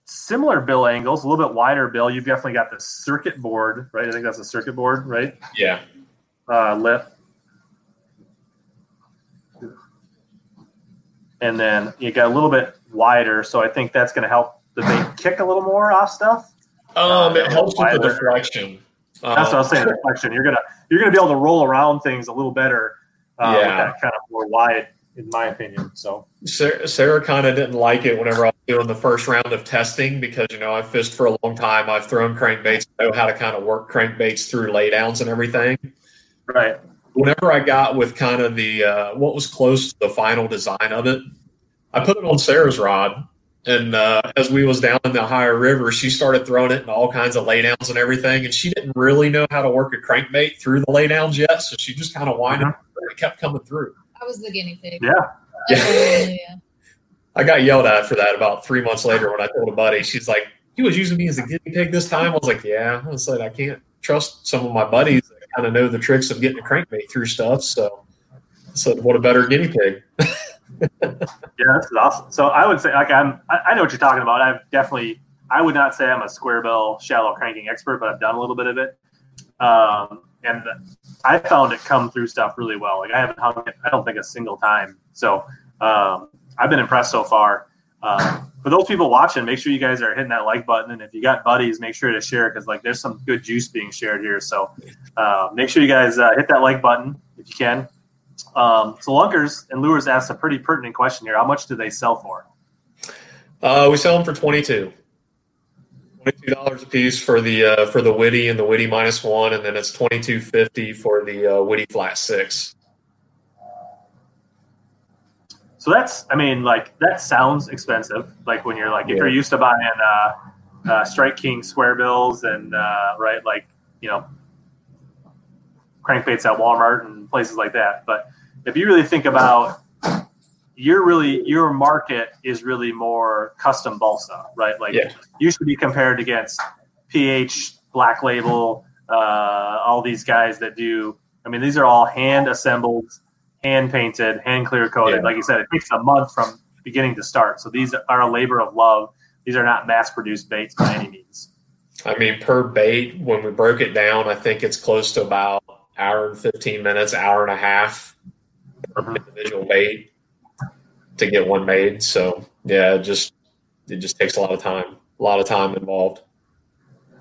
S1: similar bill angles, a little bit wider bill. You've definitely got the circuit board, right? I think that's a circuit board, right?
S5: Yeah.
S1: Uh, lip. And then you got a little bit wider, so I think that's going to help the bait kick a little more off stuff.
S5: Um, it helps with the deflection.
S1: That's what I was saying. Deflection. You're gonna you're gonna be able to roll around things a little better uh, with
S5: Yeah.
S1: that kind of more wide, in my opinion. So
S5: Sarah, Sarah kind of didn't like it whenever I was doing the first round of testing because you know I've fished for a long time. I've thrown crankbaits, I know how to kind of work crankbaits through laydowns and everything.
S1: right,
S5: Whenever I got with kind of the uh, what was close to the final design of it, I put it on Sarah's rod, and uh, as we was down in the Ohio River, she started throwing it in all kinds of laydowns and everything, and she didn't really know how to work a crankbait through the laydowns yet, so she just kind of whined and it kept coming through.
S6: I was the guinea pig.
S1: yeah.
S5: Yeah.
S6: yeah.
S5: I got yelled at for that about three months later when I told a buddy. She's like, "You was using me as a guinea pig this time." I was like, "Yeah." I said, "I can't trust some of my buddies that kind of know the tricks of getting a crankbait through stuff. So, I said, what a better guinea pig?
S1: Yeah, this is awesome. So I would say, like, I'm, I I know what you're talking about. I've definitely, I would not say I'm a square bill shallow cranking expert, but I've done a little bit of it. Um, and I found it come through stuff really well. Like I haven't hung it, I don't think a single time. So um, I've been impressed so far. Um, for those people watching, make sure you guys are hitting that like button, and if you got buddies, make sure to share because like there's some good juice being shared here. So uh, make sure you guys uh, hit that like button if you can. Um, so Lunkers and Lures asked a pretty pertinent question here. How much do they sell for?
S5: Uh, we sell them for twenty two. Twenty-two dollars a piece for the uh, for the witty and the witty minus one, and then it's twenty-two fifty for the uh, witty flat six.
S1: So that's, I mean, like that sounds expensive. Like when you're like, if you're used to buying uh, uh, Strike King square bills and uh, right, like you know, crankbaits at Walmart and places like that. But if you really think about, you're really your market is really more custom balsa, right? Like
S5: Yeah.
S1: you should be compared against PH, Black Label, uh, all these guys that do. I mean, these are all hand assembled, hand painted, hand clear coated.
S5: Yeah.
S1: Like you said, it takes a month from beginning to start. So these are a labor of love. These are not mass produced baits by any means.
S5: I mean, per bait, when we broke it down, I think it's close to about hour and fifteen minutes, hour and a half per individual made to get one made. So yeah, it just it just takes a lot of time, a lot of time involved.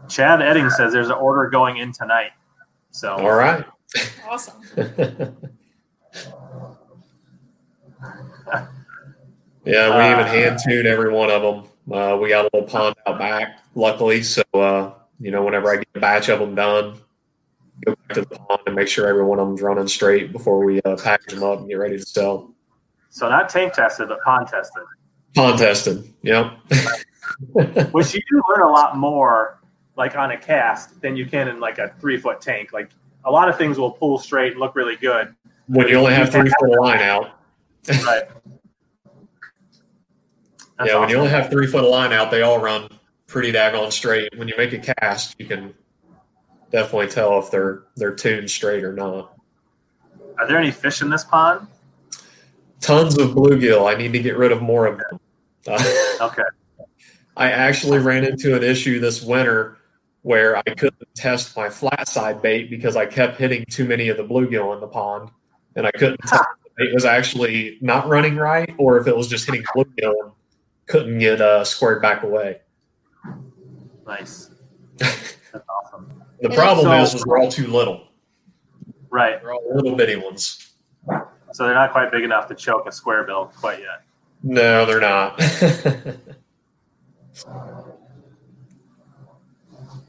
S1: Chad Edding says there's an order going in tonight. So
S5: All right.
S6: Awesome.
S5: Yeah, we even
S1: Uh,
S5: hand tune every one of them. Uh, we got a little pond out back, luckily. So, uh, you know, whenever I get a batch of them done, go back to the pond and make sure every one of them's running straight before we uh, package them up and get ready to sell.
S1: So not tank tested, but pond tested.
S5: Pond tested. Yep.
S1: Which you do learn a lot more like on a cast than you can in like a three foot tank. Like a lot of things will pull straight and look really good.
S5: when you only have three foot line out.
S1: Right. That's
S5: yeah, when you only have three foot of line out, they all run pretty daggone straight. When you make a cast, you can definitely tell if they're they're tuned straight or not.
S1: Are there any fish in this pond?
S5: Tons of bluegill. I need to get rid of more of them.
S1: Okay.
S5: I actually ran into an issue this winter where I couldn't test my flat side bait because I kept hitting too many of the bluegill in the pond, and I couldn't tell if the bait was actually not running right or if it was just hitting bluegill and couldn't get uh, squared back away.
S1: Nice. That's awesome.
S5: The problem
S1: so-
S5: is, is we're all too little.
S1: Right.
S5: They're all little bitty ones.
S1: So they're not quite big enough to choke a square bill quite yet.
S5: No, they're not.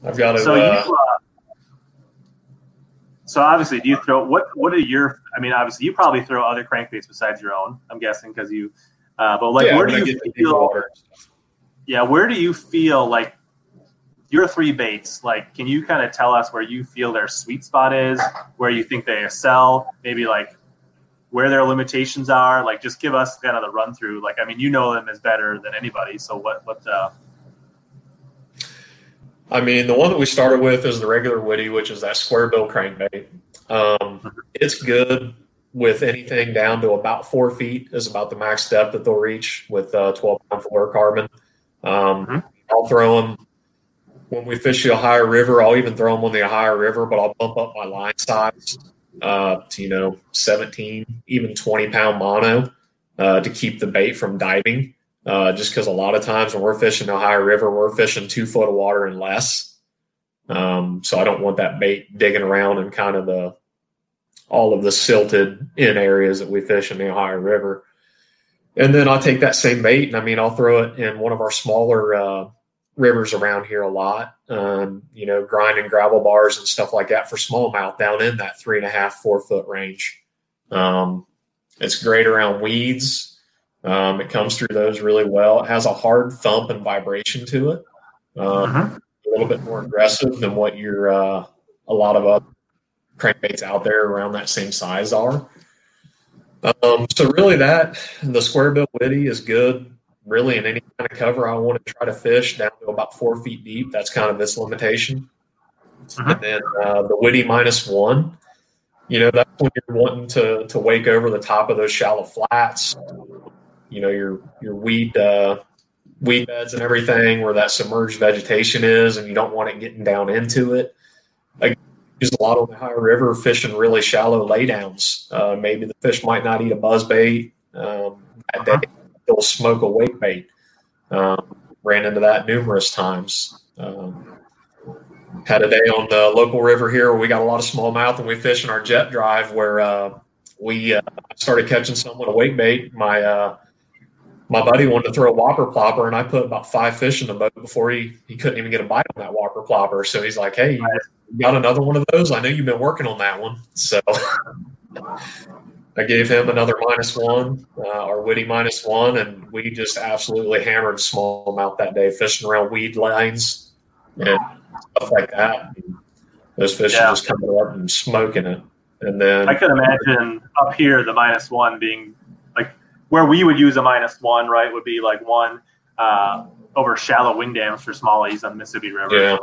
S5: I've got to.
S1: So
S5: uh,
S1: you uh, So obviously do you throw what what are your I mean obviously you probably throw other crankbaits besides your own, I'm guessing because you uh, but like
S5: yeah,
S1: where do you
S5: get the big
S1: feel yeah, where do you feel like your three baits, like can you kind of tell us where you feel their sweet spot is, where you think they excel, maybe like where their limitations are? Like just give us kind of the run through. Like I mean you know them as better than anybody, so what what uh
S5: I mean, the one that we started with is the regular Witty, which is that square bill crankbait. Um, it's good with anything down to about four feet is about the max depth that they'll reach with uh, 12 pound fluorocarbon. Um,
S1: Mhm.
S5: I'll throw them when we fish the Ohio River. I'll even throw them on the Ohio River, but I'll bump up my line size uh, to you know 17, even 20 pound mono uh, to keep the bait from diving uh, just because a lot of times when we're fishing the Ohio River, we're fishing two foot of water and less. Um, so I don't want that bait digging around in kind of the all of the silted in areas that we fish in the Ohio River. And then I'll take that same bait and I mean I'll throw it in one of our smaller uh, rivers around here a lot. Um, you know, grind and gravel bars and stuff like that for smallmouth down in that three and a half, four foot range. Um, it's great around weeds. Um, it comes through those really well. It has a hard thump and vibration to it. Um,
S1: Mhm.
S5: A little bit more aggressive than what your uh, a lot of other crankbaits out there around that same size are. Um, so really, that the square bill witty is good. Really, in any kind of cover I want to try to fish down to about four feet deep. That's kind of its limitation. and then uh, the Witty minus one. You know, that's when you're wanting to to wake over the top of those shallow flats. You know, your your weed uh, weed beds and everything where that submerged vegetation is, and you don't want it getting down into it. I use a lot on the Ohio River fishing really shallow laydowns. Uh, maybe the fish might not eat a buzz bait um, that day; they'll smoke a wake bait. Um, ran into that numerous times. Um, had a day on the local river here where we got a lot of smallmouth and we fish in our jet drive where uh, we uh, started catching some with a wake bait. My uh, my buddy wanted to throw a whopper plopper and I put about five fish in the boat before he, he couldn't even get a bite on that whopper plopper. So he's like, Hey, you got another one of those? I know you've been working on that one. So I gave him another minus one, uh, our witty minus one, and we just absolutely hammered smallmouth that day, fishing around weed lines and stuff like that. And those fish
S1: Yeah.
S5: are just coming up and smoking it. And then
S1: I could imagine up here the minus one being like where we would use a minus one, right? Would be like one uh, over shallow wing dams for smallies on the Mississippi River.
S5: Yeah.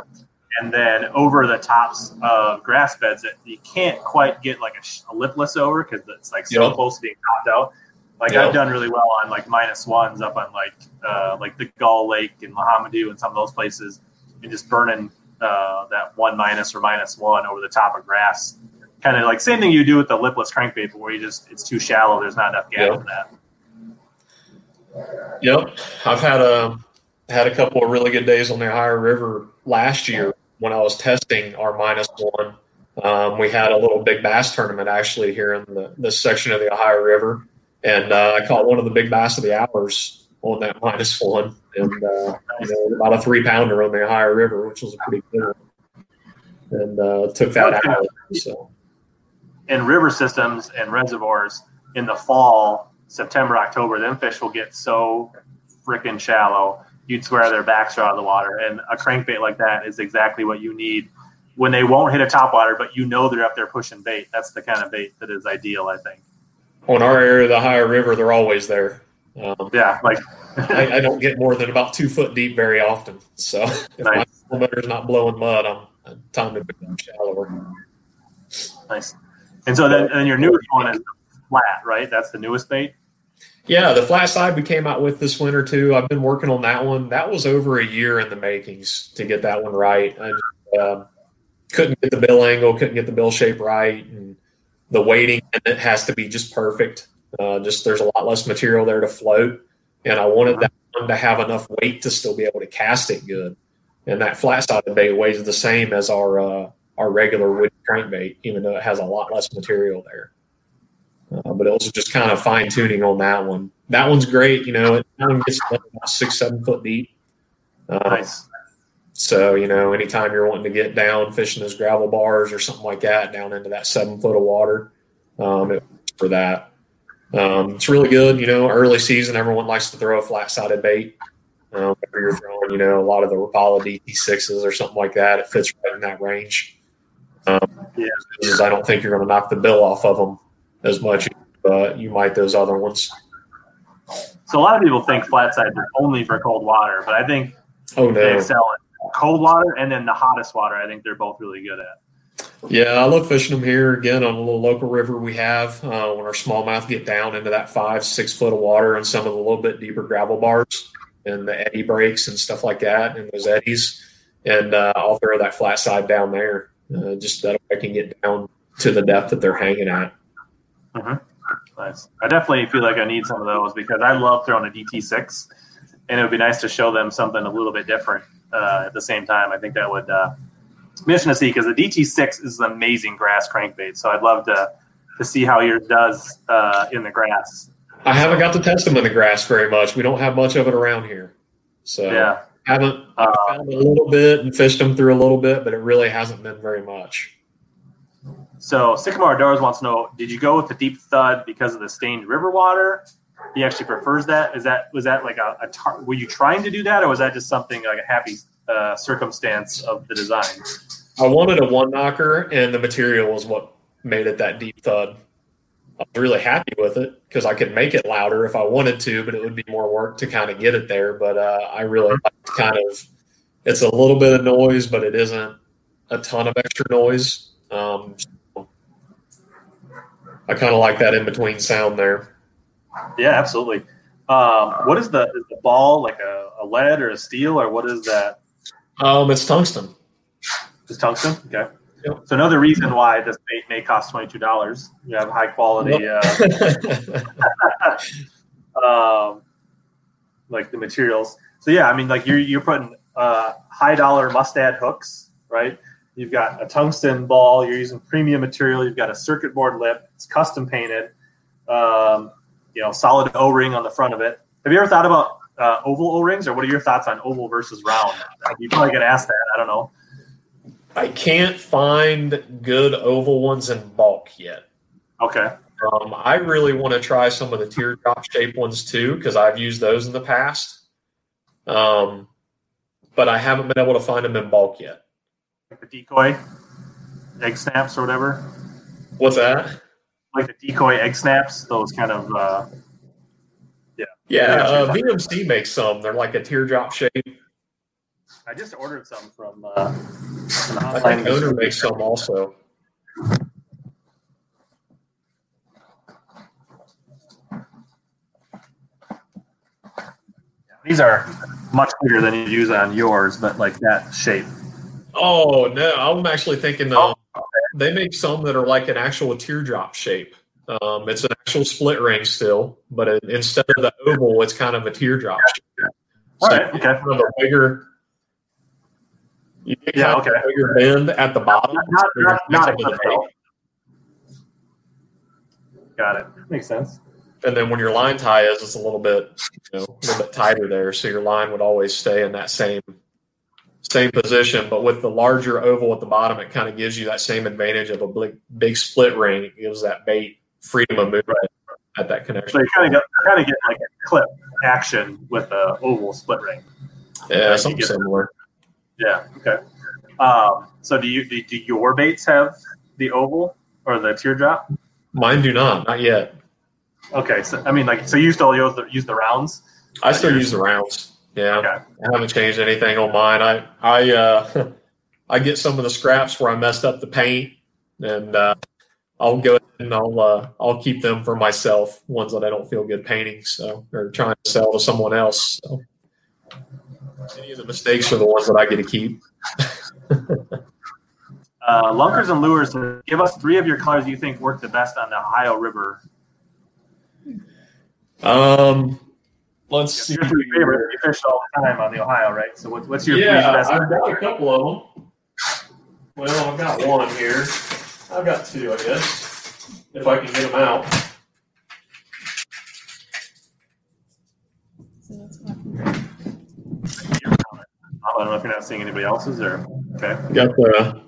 S1: And then over the tops of grass beds that you can't quite get like a, sh- a lipless over because it's like so
S5: Yep.
S1: close to being topped out. Like
S5: Yep.
S1: I've done really well on like minus ones up on like uh, like the Gull Lake and Mahamadou and some of those places, and just burning uh, that one minus or minus one over the top of grass. Kind of like same thing you do with the lipless crankbait, but where you just it's too shallow. There's not enough gap
S5: Yep.
S1: for that.
S5: Yep, I've had a had a couple of really good days on the Ohio River last year when I was testing our minus one. Um, we had a little big bass tournament actually here in the this section of the Ohio River, and uh, I caught one of the big bass of the hours on that minus one, and uh, you know, about a three pounder on the Ohio River, which was a pretty good one, and uh, took that
S1: Okay.
S5: out. So
S1: in river systems and reservoirs in the fall, September, October, them fish will get so freaking shallow. You'd swear their backs are out of the water. And a crankbait like that is exactly what you need when they won't hit a top water, but you know they're up there pushing bait. That's the kind of bait that is ideal, I think.
S5: on our area of the Ohio River, they're always there. Um,
S1: Yeah, like
S5: I, I don't get more than about two foot deep very often. So if
S1: Nice.
S5: my motor's not blowing mud, I'm, I'm time to become shallower.
S1: nice. And so then and your newest one is flat, right? That's the newest bait.
S5: Yeah, the flat side we came out with this winter too. I've been working on that one. That was over a year in the makings to get that one right. I um, couldn't get the bill angle, couldn't get the bill shape right, and the weighting in it has to be just perfect. Uh, just there's a lot less material there to float, and I wanted that one to have enough weight to still be able to cast it good. And that flat sided bait weighs the same as our uh, our regular wood crankbait, even though it has a lot less material there. Uh, but it was just kind of fine tuning on that one. That one's great. You know, it gets about six, seven foot deep. Uh,
S1: Nice.
S5: So, you know, anytime you're wanting to get down fishing those gravel bars or something like that, down into that seven foot of water, um, it for that. Um, it's really good. You know, early season, everyone likes to throw a flat sided bait. Um, you're throwing, you know, a lot of the Rapala DT6s or something like that, it fits right in that range. Um,
S1: Yeah.
S5: I don't think you're going to knock the bill off of them as much as you might those other ones.
S1: So a lot of people think flat sides are only for cold water, but I think
S5: Oh,
S1: they excel at cold water and then the hottest water. I think they're both really good at.
S5: Yeah, I love fishing them here again on a little local river we have uh, when our smallmouth get down into that five, six foot of water and some of the little bit deeper gravel bars and the eddy breaks and stuff like that and those eddies. And uh, I'll throw that flat side down there uh, just that I can get down to the depth that they're hanging at.
S1: Nice. I definitely feel like I need some of those because I love throwing a DT6, and it would be nice to show them something a little bit different uh, at the same time. I think that would uh, interesting to see because the DT6 is an amazing grass crankbait. So I'd love to to see how yours does uh, in the grass.
S5: I haven't got to test them in the grass very much. We don't have much of it around here. So
S1: Yeah.
S5: haven't
S1: Uh,
S5: found a little bit and fished them through a little bit, but it really hasn't been very much.
S1: So Sycamore Outdoors wants to know: Did you go with the deep thud because of the stained river water? He actually prefers that. Is that was that like a, a tar- were you trying to do that, or was that just something like a happy uh, circumstance of the design?
S5: I wanted a one knocker, and the material was what made it that deep thud. I was really happy with it because I could make it louder if I wanted to, but it would be more work to kind of get it there. But uh, I really like kind of it's a little bit of noise, but it isn't a ton of extra noise. Um, I kind of like that in between sound there.
S1: Yeah, absolutely. Um, what is the is the ball like a, a lead or a steel or what is that?
S5: Um, it's tungsten.
S1: It's tungsten? Okay.
S5: Yep.
S1: So another reason why this bait may cost twenty two dollars. You have high quality, uh, um, like the materials. So yeah, I mean, like you're you're putting uh, high dollar mustad hooks, right? You've got a tungsten ball. You're using premium material. You've got a circuit board lip. It's custom painted. Um, you know, solid O ring on the front of it. Have you ever thought about uh, oval O rings, or what are your thoughts on oval versus round? You probably get asked that. I don't know.
S5: I can't find good oval ones in bulk yet.
S1: Okay.
S5: Um, I really want to try some of the teardrop shape ones too because I've used those in the past. Um, but I haven't been able to find them in bulk yet.
S1: Like the decoy egg snaps or whatever.
S5: What's that?
S1: Like the decoy egg snaps. Those kind of. Uh, yeah.
S5: Yeah, uh. VMC makes some. They're like a teardrop shape.
S1: I just ordered some from. Uh, an
S5: I think Owner makes some also.
S1: These are much bigger than you use on yours, but like that shape.
S5: Oh no, I'm actually thinking
S1: Oh,
S5: they make some that are like an actual teardrop shape. Um, it's an actual split ring still, but it, instead of the oval, it's kind of a teardrop shape. So
S1: right, okay.
S5: kind of a bigger.
S1: Yeah,
S5: kind of a
S1: okay.
S5: bigger bend at the bottom.
S1: Not, not, not, not. Got it. Makes sense.
S5: And then when your line tie is, it's a little bit, you know, a little bit tighter there. So your line would always stay in that same same position. But with the larger oval at the bottom, it kind of gives you that same advantage of a big, big split ring. It gives that bait freedom of movement at that connection.
S1: So you kind of get kind of get like a clip action with a oval split ring.
S5: Yeah, something similar.
S1: Yeah. Okay. Um, so do you do, do your baits have the oval or the teardrop?
S5: Mine do not, not yet.
S1: Okay. So I mean, like, so you still use the use the rounds?
S5: I still use the rounds. Yeah,
S1: Okay.
S5: I haven't changed anything on mine. I I uh, I get some of the scraps where I messed up the paint, and uh, I'll go and I'll uh, I'll keep them for myself. Ones that I don't feel good painting, so or trying to sell to someone else. So any of the mistakes are the ones that I get to keep.
S1: Uh, lunkers and lures. Give us three of your colors you think work the best on the Ohio River.
S5: Um, let's see.
S1: Your favorite. You fish all the time on the Ohio, right? So what, what's your
S5: Yeah,
S1: three best?
S5: I've got a couple of them. Well, I've got one here. I've got two, I guess, if I can get them out.
S1: I don't know if you're not seeing anybody else's or okay.
S5: Got the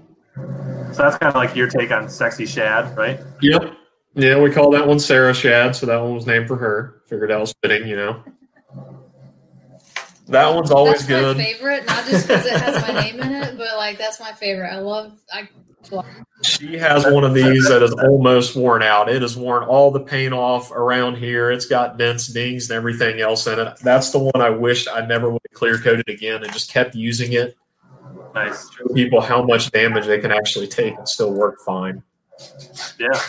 S1: So that's kind of like your take on sexy shad, right?
S5: Yep. Yeah, we call that one Sarah Shad, so that one was named for her. Figured that was fitting, you know. That one's always
S6: that's
S5: good.
S6: my favorite, not just because it has my name in it, but like that's my favorite. I love. I
S5: She has one of these that is almost worn out. It has worn all the paint off around here. It's got dents, dings, and everything else in it. That's the one I wished I never would have clear coated again and just kept using it.
S1: Nice.
S5: Show people how much damage they can actually take and still work fine.
S1: Yeah.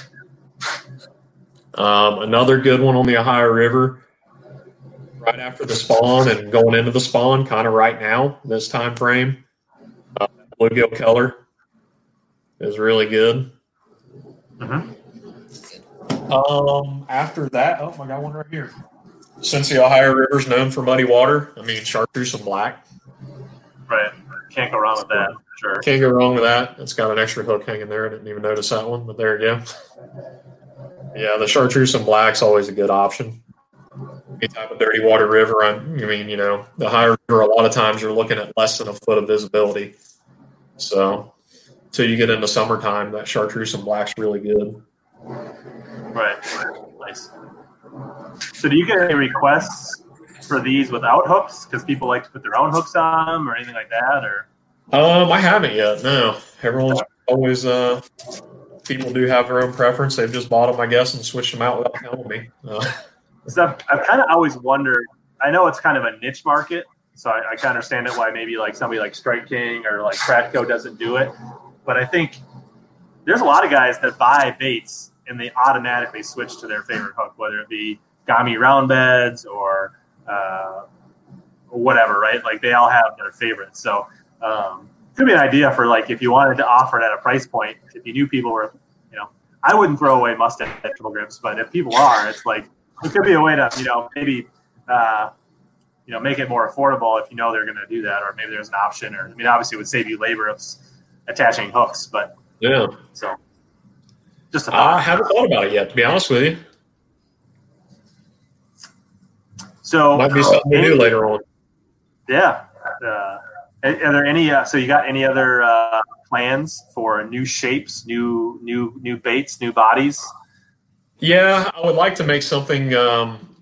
S5: Um, another good one on the Ohio River, right after the spawn and going into the spawn, kind of right now, this time frame. Uh, bluegill color is really good.
S1: Mhm.
S5: Um, after that, oh, I got one right here. Since the Ohio River is known for muddy water, I mean chartreuse and black.
S1: Right. Can't go wrong with that. Sure.
S5: Can't go wrong with that. It's got an extra hook hanging there. I didn't even notice that one, but there you go. Yeah, the chartreuse and black's always a good option. Any type of dirty water river, I, I mean, you know, the Ohio River, a lot of times you're looking at less than a foot of visibility. So, till you get into summertime, that chartreuse and black's really good.
S1: Right. Nice. So do you get any requests for these without hooks? Because people like to put their own hooks on them or anything like that, or
S5: Um, I haven't yet. No, everyone's always uh, people do have their own preference. They've just bought them, I guess, and switched them out without telling me. Uh,
S1: So I've, I've kind of always wondered. I know it's kind of a niche market, so I, I can understand it why maybe like somebody like Strike King or like Pratco doesn't do it. but I think there's a lot of guys that buy baits and they automatically switch to their favorite hook, whether it be Gami round bends or uh, whatever, right? Like they all have their favorites. So um, could be an idea for like if you wanted to offer it at a price point, if you knew people were, you know, I wouldn't throw away Mustad triple grips, but if people are, it's like it could be a way to, you know, maybe. Uh, you know, make it more affordable if you know they're going to do that, or maybe there's an option, or I mean, obviously, it would save you labor of attaching hooks, but
S5: Yeah.
S1: so just a
S5: I haven't thought about it yet, to be honest with you.
S1: so
S5: Might be something to do
S1: any-
S5: later on.
S1: Yeah. Uh, are are there any? Uh, so you got any other uh, plans for new shapes, new new new baits, new bodies?
S5: Yeah, I would like to make something um,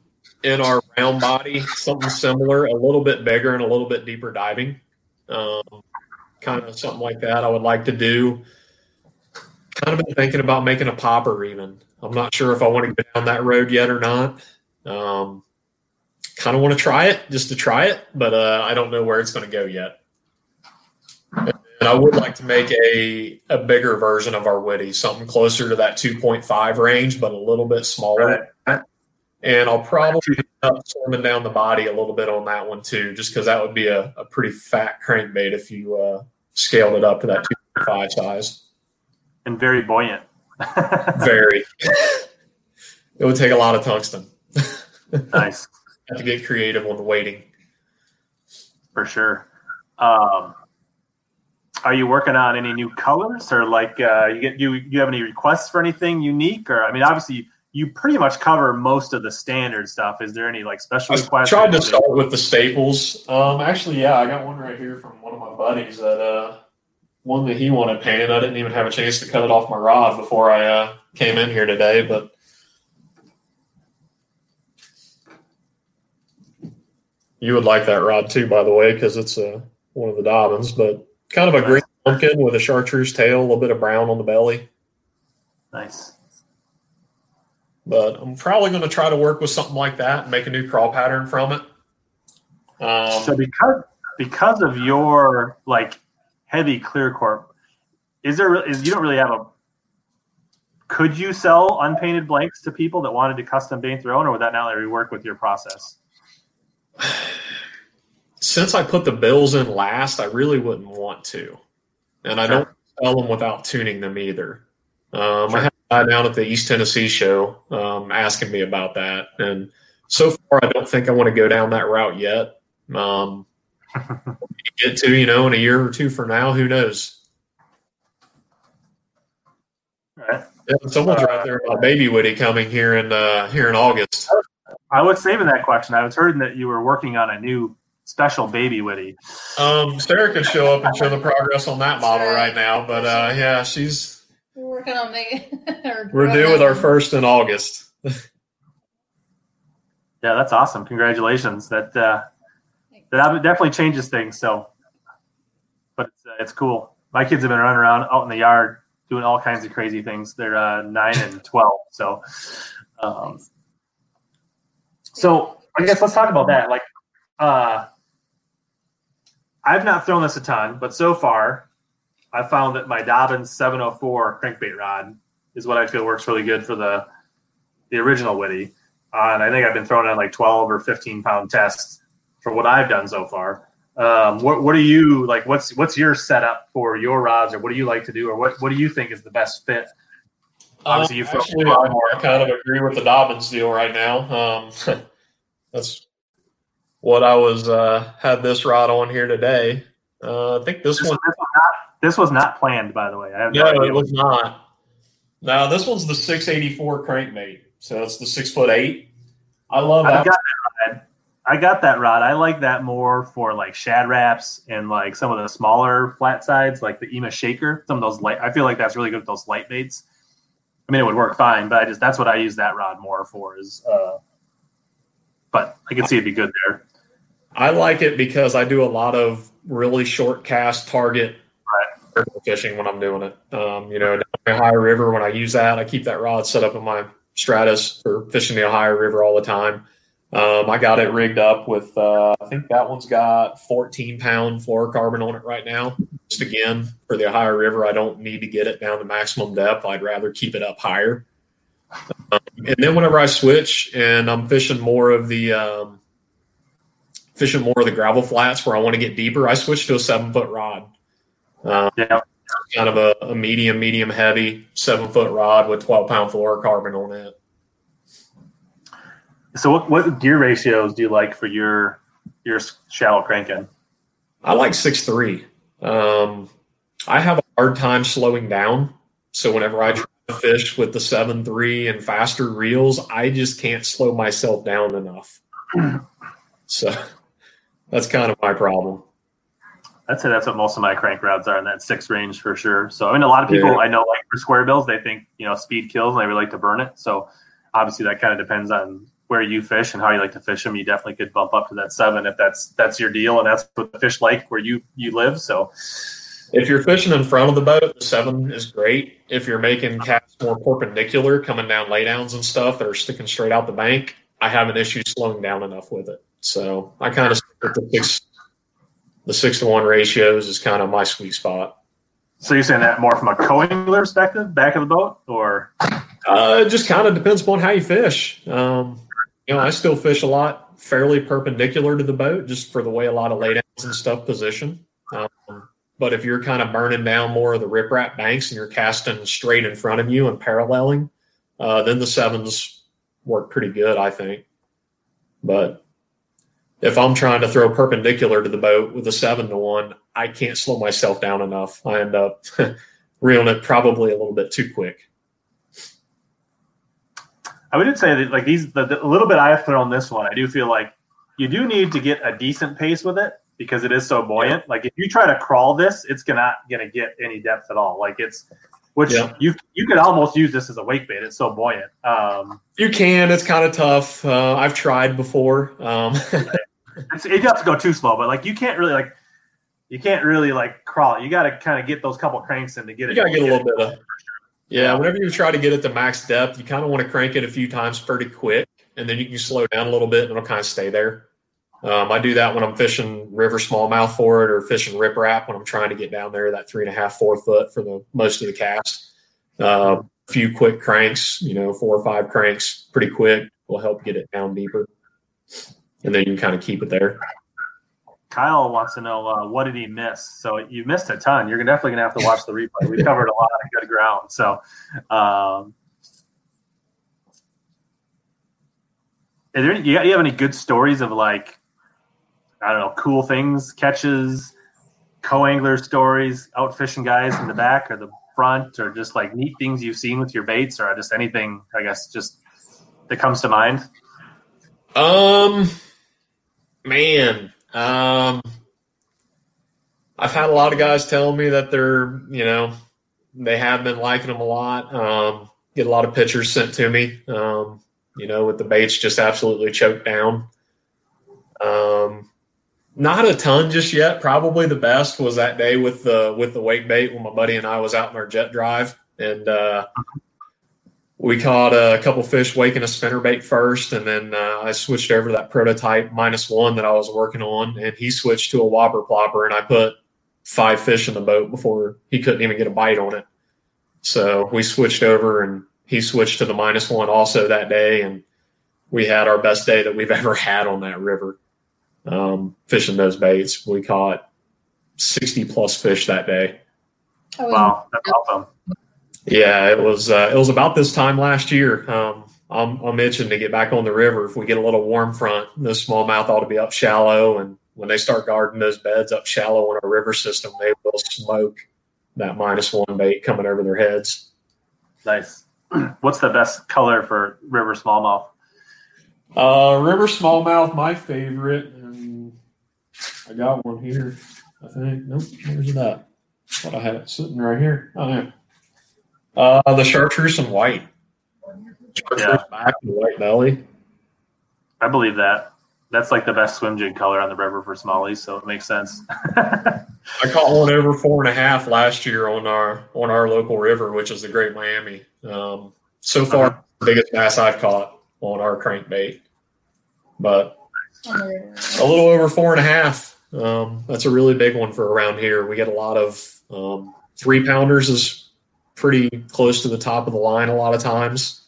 S5: in our round body, something similar, a little bit bigger and a little bit deeper diving. Um, kind of something like that. I would like to do. Kind of been thinking about making a popper. Even I'm not sure if I want to go down that road yet or not. Um, kind of want to try it just to try it, but uh, I don't know where it's going to go yet. And I would like to make a, a bigger version of our Witty, something closer to that 2.5 range, but a little bit smaller. And I'll probably end up slimming down the body a little bit on that one too, just because that would be a, a pretty fat crankbait if you uh, scaled it up to that 2.5 size.
S1: And very buoyant.
S5: Very. it would take a lot of tungsten.
S1: nice.
S5: Have to get creative on the weighting.
S1: for sure. Um, are you working on any new colors, or like uh, you get you you have any requests for anything unique? Or I mean, obviously you pretty much cover most of the standard stuff. Is there any like special
S5: I
S1: requests?
S5: I tried to start with the staples. Um, actually, yeah, I got one right here from one of my buddies that uh, one that he wanted painted. I didn't even have a chance to cut it off my rod before I uh, came in here today, but you would like that rod too, by the way, because it's uh, one of the Dobyns, but kind of a green pumpkin with a chartreuse tail, a little bit of brown on the belly.
S1: Nice.
S5: But I'm probably going to try to work with something like that and make a new crawl pattern from it. Um,
S1: So because because of your like heavy clear coat, is there is you don't really have a could you sell unpainted blanks to people that wanted to custom paint their own, or would that not really work with your process?
S5: since I put the bills in last, I really wouldn't want to, and I don't sell them without tuning them either. Um, I had a guy down at the East Tennessee show um, asking me about that, and so far I don't think I want to go down that route yet. Um, get to you know in a year or two from now, who knows?
S1: Right.
S5: Yeah, someone's right there about Baby Woody coming here in uh, here in August.
S1: I was saving that question. I was heard that you were working on a new special baby witty.
S5: Um, Sarah could show up and show the progress on that model right now, but uh, yeah, she's
S6: We're working on making. or
S5: we're due with our first in August.
S1: Yeah, that's awesome. Congratulations. That uh, that definitely changes things. So, but it's, uh, it's cool. My kids have been running around out in the yard doing all kinds of crazy things. They're uh, nine and twelve. So, um, so I guess let's talk about that. Like, uh, I've not thrown this a ton, but so far, I found that my Dobyns 704 crankbait rod is what I feel works really good for the the original Witty. Uh, and I think I've been throwing on like 12 or 15 pound tests for what I've done so far. Um, what, what do you like? What's what's your setup for your rods, or what do you like to do, or what, what do you think is the best fit? Obviously, you
S5: Um,
S1: throw
S5: actually, I, I kind of agree with the Dobyns deal right now. Um, that's what I was uh, had this rod on here today. Uh, I think this
S1: this,
S5: one.
S1: this was not this was not planned, by the way. I have no,
S5: No, it was not. No, this one's the 684 crankbait. So it's the six foot eight. I love
S1: I
S5: that.
S1: got that rod. I got that rod. I like that more for like Shad Raps and like some of the smaller flat sides, like the EMA shaker. Some of those light. I feel like that's really good with those light baits. I mean, it would work fine, but I just that's what I use that rod more for. Is uh, but I can see it'd be good there.
S5: I like it because I do a lot of really short cast target fishing when I'm doing it. Um, you know, the Ohio River when I use that, I keep that rod set up in my Stratus for fishing the Ohio River all the time. Um, I got it rigged up with, uh, I think that one's got 14 pound fluorocarbon on it right now. Just again, for the Ohio River, I don't need to get it down to maximum depth. I'd rather keep it up higher. Um, and then whenever I switch and I'm fishing more of the, um, fishing more of the gravel flats where I want to get deeper, I switch to a seven foot rod. Um,
S1: Yeah.
S5: kind of a, a medium, medium heavy seven foot rod with 12 pound fluorocarbon on it.
S1: So what, what gear ratios do you like for your your shallow cranking?
S5: I like six three. Um, I have a hard time slowing down. So whenever I try to fish with the seven three and faster reels, I just can't slow myself down enough. So that's kind of my problem.
S1: I'd say that's what most of my crank rods are in that six range for sure. So I mean, a lot of people
S5: Yeah.
S1: I know like for square bills, they think you know speed kills and they really like to burn it. So obviously that kind of depends on where you fish and how you like to fish them. You definitely could bump up to that seven if that's that's your deal and that's what the fish like where you you live. So
S5: If you're fishing in front of the boat, the seven is great. If you're making casts more perpendicular, coming down laydowns and stuff that are sticking straight out the bank, I have an issue slowing down enough with it. So I kind of the six, the six to one ratios is kind of my sweet spot.
S1: so you're saying that more from a co-angler perspective, back of the boat, or
S5: Uh, it just kind of depends upon how you fish. Um, you know, I still fish a lot fairly perpendicular to the boat, just for the way a lot of laydowns and stuff position. Um, but if you're kind of burning down more of the riprap banks and you're casting straight in front of you and paralleling, uh, then the sevens work pretty good, I think. But if I'm trying to throw perpendicular to the boat with a seven to one, I can't slow myself down enough. I end up reeling it probably a little bit too quick.
S1: I would say that like these the, the little bit I've thrown this one, I do feel like you do need to get a decent pace with it because it is so buoyant. Like if you try to crawl this, it's gonna gonna get any depth at all. Like it's which
S5: Yeah.
S1: you you could almost use this as a wake bait. It's so buoyant. Um,
S5: You can. It's kind of tough. Uh, I've tried before. Um,
S1: it's, you have to go too slow, but like you can't really like you can't really like crawl. You got to kind of get those couple cranks in to get
S5: you
S1: it.
S5: You gotta get a little bit of. Yeah, whenever you try to get it to max depth, you kind of want to crank it a few times pretty quick, and then you can slow down a little bit, and it'll kind of stay there. Um, I do that when I'm fishing river smallmouth for it, or fishing riprap when I'm trying to get down there that three and a half, four foot for the most of the cast. Uh, a few quick cranks, you know, four or five cranks, pretty quick, will help get it down deeper, and then you can kind of keep it there.
S1: Kyle wants to know uh, what did he miss. So you missed a ton. You're definitely gonna have to watch the replay. We covered a lot of good ground. So, um, is there any, you, you have any good stories of like I don't know cool things, catches, co-angler stories, out fishing guys in the back or the front, or just like neat things you've seen with your baits, or just anything I guess just that comes to mind.
S5: Um, man, um, I've had a lot of guys tell me that they're, you know, they have been liking them a lot. Um, get a lot of pictures sent to me. Um, you know, with the baits just absolutely choked down. Um, not a ton just yet. Probably the best was that day with the with the wake bait when my buddy and I was out in our jet drive and uh, we caught a couple fish waking a spinner bait first, and then uh, I switched over to that prototype minus one that I was working on, and he switched to a whopper plopper, and I put five fish in the boat before he couldn't even get a bite on it. So we switched over, and he switched to the minus one also that day, and we had our best day that we've ever had on that river um, fishing those baits. We caught sixty plus fish that day.
S6: I was
S1: Wow, that's awesome.
S5: Yeah, it was. Uh, it was about this time last year. Um, I'm, I'm itching to get back on the river. If we get a little warm front, the smallmouth ought to be up shallow, and when they start guarding those beds up shallow on our river system, they will smoke that minus one bait coming over their heads.
S1: Nice. What's the best color for river smallmouth?
S5: Uh, river smallmouth, my favorite, and I got one here. I think. Nope, where's that? at? Thought I had it sitting right here. Oh yeah. Uh, the chartreuse and white. Chartreuse
S1: Yeah.
S5: back and white belly.
S1: I believe that. That's like the best swim jig color on the river for smallies, so it makes sense.
S5: I caught one over four and a half last year on our on our local river, which is the Great Miami. Um, so far, the biggest bass I've caught on our crankbait. but
S6: On the river.
S5: a little over four and a half. Um, that's a really big one for around here. We get a lot of um, three pounders is pretty close to the top of the line a lot of times.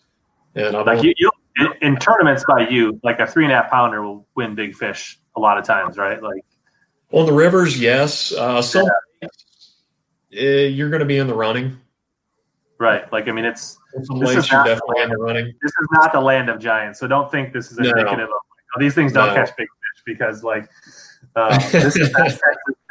S5: And I'm
S1: Like
S5: only-
S1: you, you in, tournaments by you, like a three and a half pounder will win big fish a lot of times, right? Like
S5: on the rivers, yes. Uh, some eh, you're going to be in the running.
S1: right. Like I mean, it's This is not-
S5: definitely in the running.
S1: this is not the land of giants, so don't think this is
S5: No.
S1: indicative of oh, these things don't
S5: No.
S1: catch big fish because like uh, this is not Texas.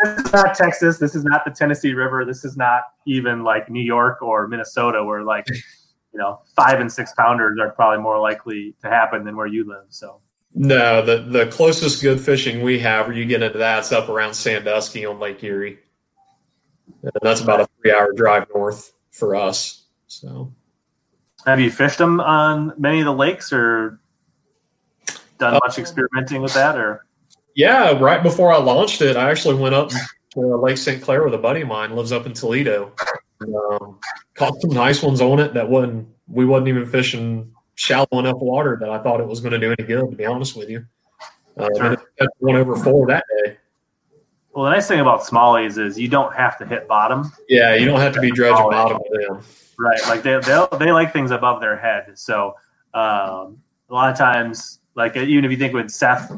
S1: This is not Texas. This is not the Tennessee River. This is not even like New York or Minnesota, where like you know five and six pounders are probably more likely to happen than where you live. So
S5: No, the the closest good fishing we have, where you get into that's up around Sandusky on Lake Erie. And that's about a three hour drive north for us. So
S1: have you fished them on many of the lakes or done
S5: Uh,
S1: much experimenting with that or
S5: yeah, right before I launched it, I actually went up to Lake St. Clair with a buddy of mine, lives up in Toledo. Um, caught some nice ones on it that wasn't we wasn't even fishing shallow enough water that I thought it was going to do any good. To be honest with you, uh,
S1: Sure.
S5: went over four that day.
S1: well the nice thing about smallies is you don't have to hit bottom
S5: Yeah, you don't have to be dredging bottom with them.
S1: Right, like they they they like things above their head. So um, a lot of times, like even if you think when Seth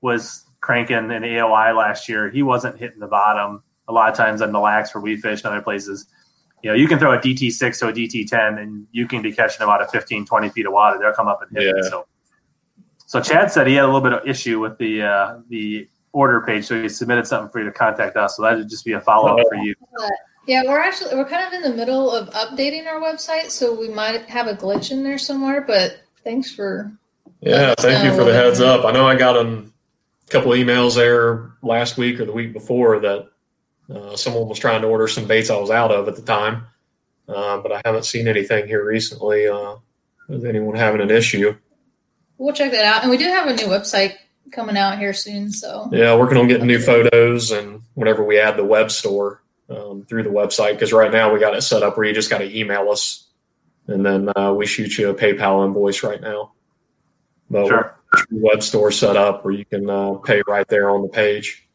S1: was cranking in AOI last year, he wasn't hitting the bottom. A lot of times on the lax where we fish and other places, you know, you can throw a DT six to a DT ten, and you can be catching them out of 15, 20 feet of water. They'll come up and hit it. So, so Chad said he had a little bit of issue with the uh, the order page, so he submitted something for you to contact us. So that would just be a follow up for you.
S6: Yeah, we're actually we're kind of in the middle of updating our website, so we might have a glitch in there somewhere. But thanks for
S5: Yeah, thank you for the heads up. I know I got a couple emails there last week or the week before that uh, someone was trying to order some baits I was out of at the time, uh, but I haven't seen anything here recently uh, with anyone having an issue.
S6: we'll check that out. And we do have a new website coming out here soon. So
S5: Yeah, working on getting new photos and whenever we add the web store um, through the website, because right now we got it set up where you just got to email us and then uh, we shoot you a PayPal invoice right now. But
S1: Sure.
S5: Web store set up where you can uh, pay right there on the page.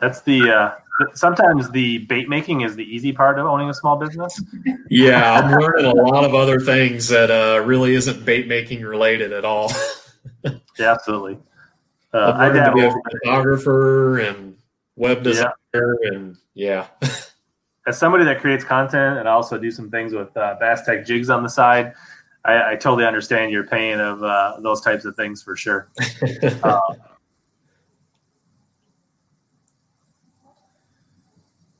S1: That's the uh, sometimes the bait making is the easy part of owning a small business.
S5: Yeah, I'm learning a lot of other things that uh, really isn't bait making related at all.
S1: Yeah, absolutely. Uh,
S5: I'm
S1: I
S5: to be a photographer and web designer, and yeah,
S1: as somebody that creates content and I also do some things with uh, Bass Tech jigs on the side. I, I totally understand your pain of uh, those types of things for sure. Uh,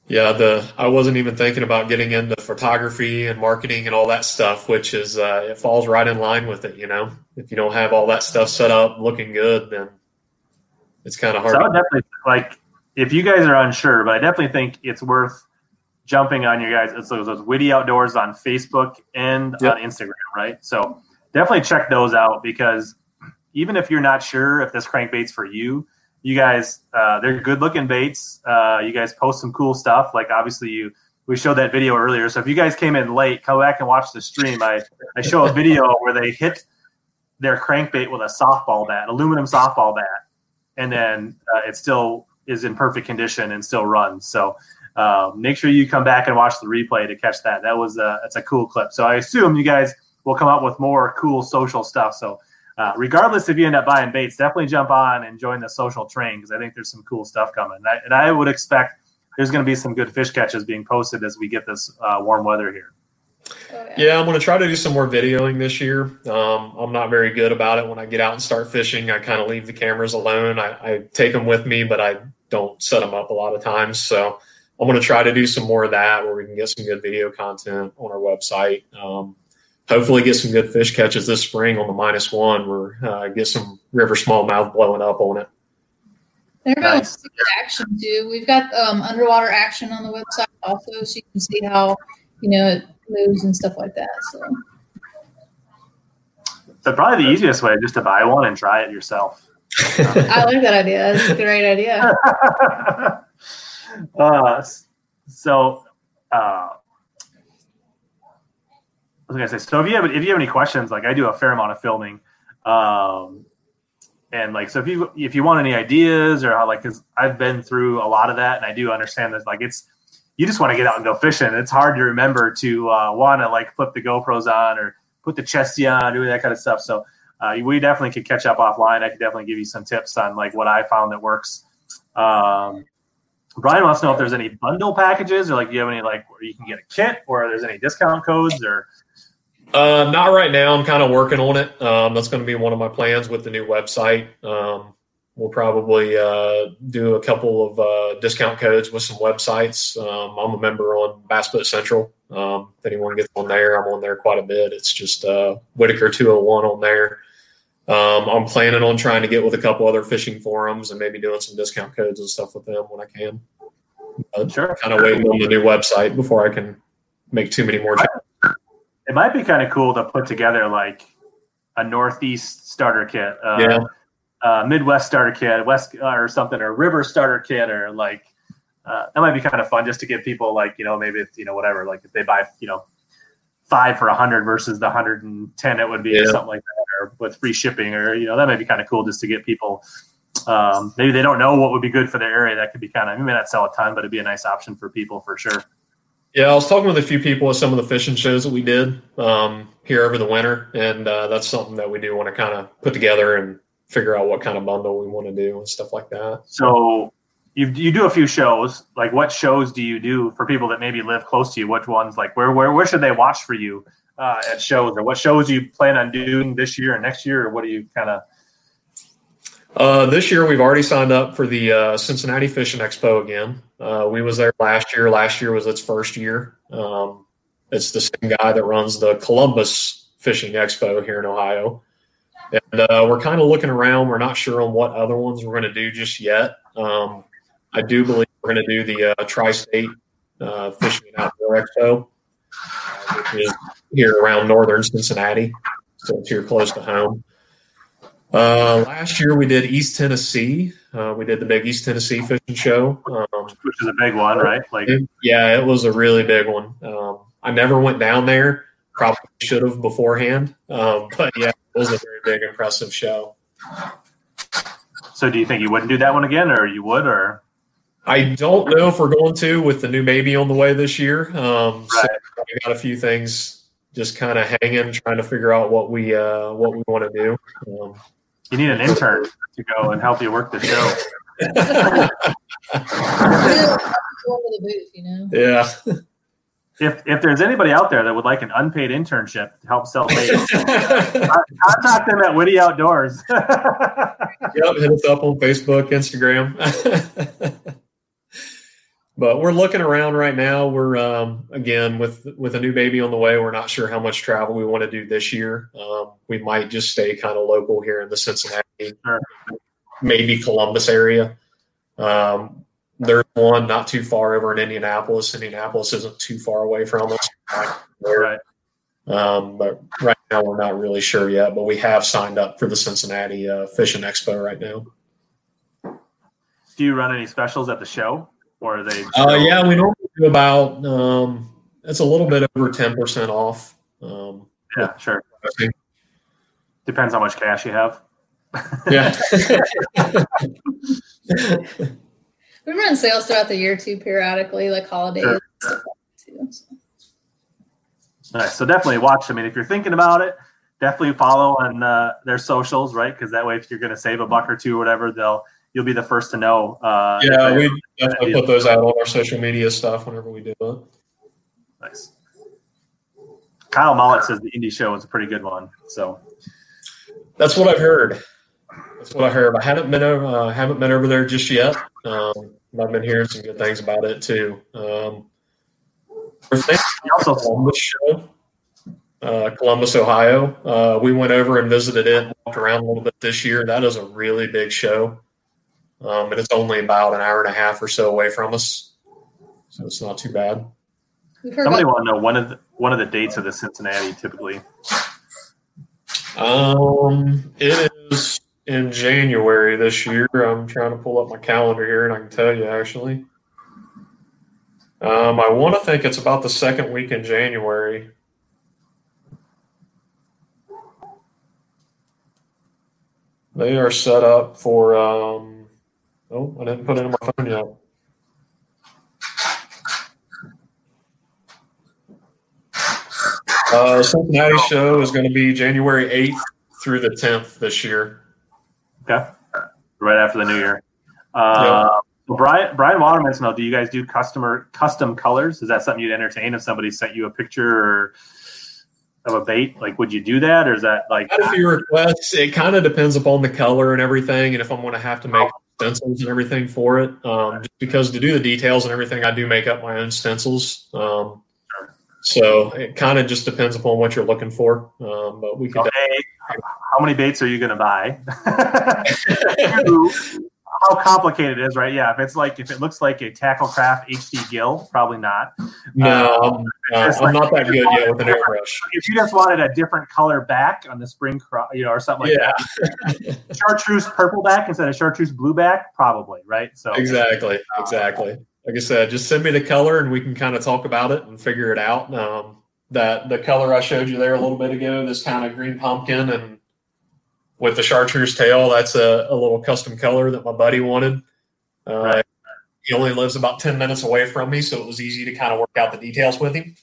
S5: yeah. The I wasn't even thinking about getting into photography and marketing and all that stuff, which is uh, it falls right in line with it. You know, if you don't have all that stuff set up, looking good, then it's kind of hard.
S1: So I would definitely like if you guys are unsure, but I definitely think it's worth jumping on your guys. It's those, those witty outdoors on Facebook and
S5: Yep.
S1: on Instagram, right? So definitely check those out because even if you're not sure if this crankbait's for you, you guys uh, they're good looking baits. Uh, you guys post some cool stuff. Like obviously you we showed that video earlier. So if you guys came in late, come back and watch the stream. I I show a video where they hit their crankbait with a softball bat, aluminum softball bat and then uh, it still is in perfect condition and still runs. So uh, make sure you come back and watch the replay to catch that. That was a, that's a cool clip. So I assume you guys will come up with more cool social stuff. So uh, regardless if you end up buying baits, definitely jump on and join the social train because I think there's some cool stuff coming. And I, and I would expect there's going to be some good fish catches being posted as we get this uh, warm weather here.
S6: oh, yeah.
S5: Yeah, I'm going to try to do some more videoing this year. Um, I'm not very good about it. When I get out and start fishing, I kind of leave the cameras alone. I, I take them with me, but I don't set them up a lot of times. So I'm going to try to do some more of that where we can get some good video content on our website. Um, hopefully, get some good fish catches this spring on the minus one where uh, get some river smallmouth blowing up on it.
S6: Everybody
S1: Nice.
S6: wants to action too. We've got um, underwater action on the website also, so you can see how you know it moves and stuff like that. So
S1: So probably the easiest way is just to buy one and try it yourself.
S6: I like that idea. That's a great idea.
S1: uh, so, uh, I was gonna say, so if you have if you have any questions, like I do a fair amount of filming, um, and like so if you if you want any ideas or how like because I've been through a lot of that and I do understand that like it's you just want to get out and go fishing. It's hard to remember to uh, want to like flip the GoPros on or put the chesty on, doing that kind of stuff. So uh, we definitely could catch up offline. I could definitely give you some tips on like what I found that works. Um, Brian wants to know if there's any bundle packages or like do you have any like where you can get a kit or there's any discount codes or
S5: Uh, not right now. I'm kind of working on it. Um, that's going to be one of my plans with the new website. Um, we'll probably uh, do a couple of uh, discount codes with some websites. Um, I'm a member on Bass Boat Central. Um, if anyone gets on there, I'm on there quite a bit. It's just uh, Whitaker 201 on there. Um, I'm planning on trying to get with a couple other fishing forums and maybe doing some discount codes and stuff with them when I can. But
S1: Sure.
S5: Kind of waiting on the new website before I can make too many more
S1: it might be kind of cool to put together like a northeast starter kit uh,
S5: Yeah.
S1: uh, midwest starter kit west uh, or something or river starter kit or like uh, that might be kind of fun just to give people like you know maybe if, you know whatever like if they buy you know five for a hundred versus the hundred and ten it would be or something like that or with free shipping or you know that might be kind of cool just to get people um, maybe they don't know what would be good for their area that could be kind of you may not sell a ton but it'd be a nice option for people for sure
S5: Yeah, I was talking with a few people at some of the fishing shows that we did um, here over the winter, and uh, that's something that we do want to kind of put together and figure out what kind of bundle we want to do and stuff like that.
S1: So you you do a few shows. Like what shows do you do for people that maybe live close to you? Which ones like where where where should they watch for you uh, at shows? Or what shows do you plan on doing this year and next year? Or what do you kind of
S5: Uh, this year, we've already signed up for the uh, Cincinnati Fishing Expo again. Uh, we was there last year. Last year was its first year. Um, it's the same guy that runs the Columbus Fishing Expo here in Ohio. And uh, we're kind of looking around. We're not sure on what other ones we're going to do just yet. Um, I do believe we're going to do the uh, Tri-State uh, Fishing and Outdoor Expo, uh, which is here around northern Cincinnati, so it's here close to home. Uh, last year we did East Tennessee. Uh, we did the big East Tennessee fishing show. Um,
S1: which is a big one, right? Like
S5: yeah, it was a really big one. Um, I never went down there. Probably should have beforehand. Um, but yeah, it was a very big, impressive show.
S1: so do you think you wouldn't do that one again or you would or
S5: I don't know if we're going to with the new baby on the way this year. Um, so
S1: Right.
S5: we got a few things just kind of hanging, trying to figure out what we uh, what we want to do. Um,
S1: you need an intern to go and help you work the show?
S6: Going to the booth, you know.
S5: yeah.
S1: If if there's anybody out there that would like an unpaid internship to help sell bait, contact them at Witty Outdoors.
S5: Yep, hit us up on Facebook, Instagram. but we're looking around right now. We're um, again with with a new baby on the way. We're not sure how much travel we want to do this year. Um, we might just stay kind of local here in the Cincinnati, maybe Columbus area. Um, there's one not too far over in Indianapolis. Indianapolis isn't too far away from us.
S1: right.
S5: Um, but right now we're not really sure yet. But we have signed up for the Cincinnati uh, Fishing Expo right now.
S1: Do you run any specials at the show, or are they?
S5: Uh, yeah, we normally do about um, it's a little bit over ten percent off. Um,
S1: yeah, sure. Depends how much cash you have.
S5: yeah,
S6: We run sales throughout the year too, periodically, like holidays.
S1: Sure.
S6: and stuff like too, so.
S1: Nice. So definitely watch. I mean, if you're thinking about it, definitely follow on uh, their socials, right? Because that way, if you're going to save a buck or two or whatever, they'll you'll be the first to know. Uh,
S5: yeah, we definitely put those out on our social media stuff whenever we do it.
S1: nice. Kyle Mollett says the indie show is a pretty good one. So
S5: That's what I've heard. That's what I heard. I haven't been over. Uh, haven't been over there just yet. Um, but I've been hearing some good things about it too. Um, we're thinking
S1: he also
S5: Columbus show, uh, Columbus, Ohio. Uh, we went over and visited it, walked around a little bit this year. That is a really big show, um, and it's only about an hour and a half or so away from us, so it's not too bad.
S1: Somebody
S6: about
S1: want to know one of the, one of the dates of the Cincinnati typically.
S5: Um, it is in January this year. I'm trying to pull up my calendar here, and I can tell you actually. Um, I want to think it's about the second week in January. They are set up for. Um, oh, I didn't put it in my phone yet. Uh, Cincinnati show is going to be January 8th through the 10th this year.
S1: Okay. Right after the new year. Uh, well, Brian Brian Waterman, know, do you guys do customer custom colors? Is that something you'd entertain if somebody sent you a picture or of a bait? Like, would you do that, or is that like?
S5: Had a few requests. It kind of depends upon the color and everything, and if I'm going to have to make stencils and everything for it. Um, just because to do the details and everything, I do make up my own stencils. Um, so it kind of just depends upon what you're looking for. Um, but we could.
S1: Okay. How many baits are you going to buy? how complicated it is, right? Yeah, if it's like if it looks like a Tacklecraft HD gill, probably not.
S5: No, um, uh, I'm not that good yet with an airbrush.
S1: If you just wanted a different color back on the spring, crop, you know, or something like yeah. that, chartreuse purple back instead of chartreuse blue back, probably, right? So
S5: exactly, exactly. Like I said, just send me the color and we can kind of talk about it and figure it out. Um, that the color I showed you there a little bit ago, this kind of green pumpkin and with the chartreuse tail, that's a, a little custom color that my buddy wanted. Uh, right. He only lives about 10 minutes away from me, so it was easy to kind of work out the details with him.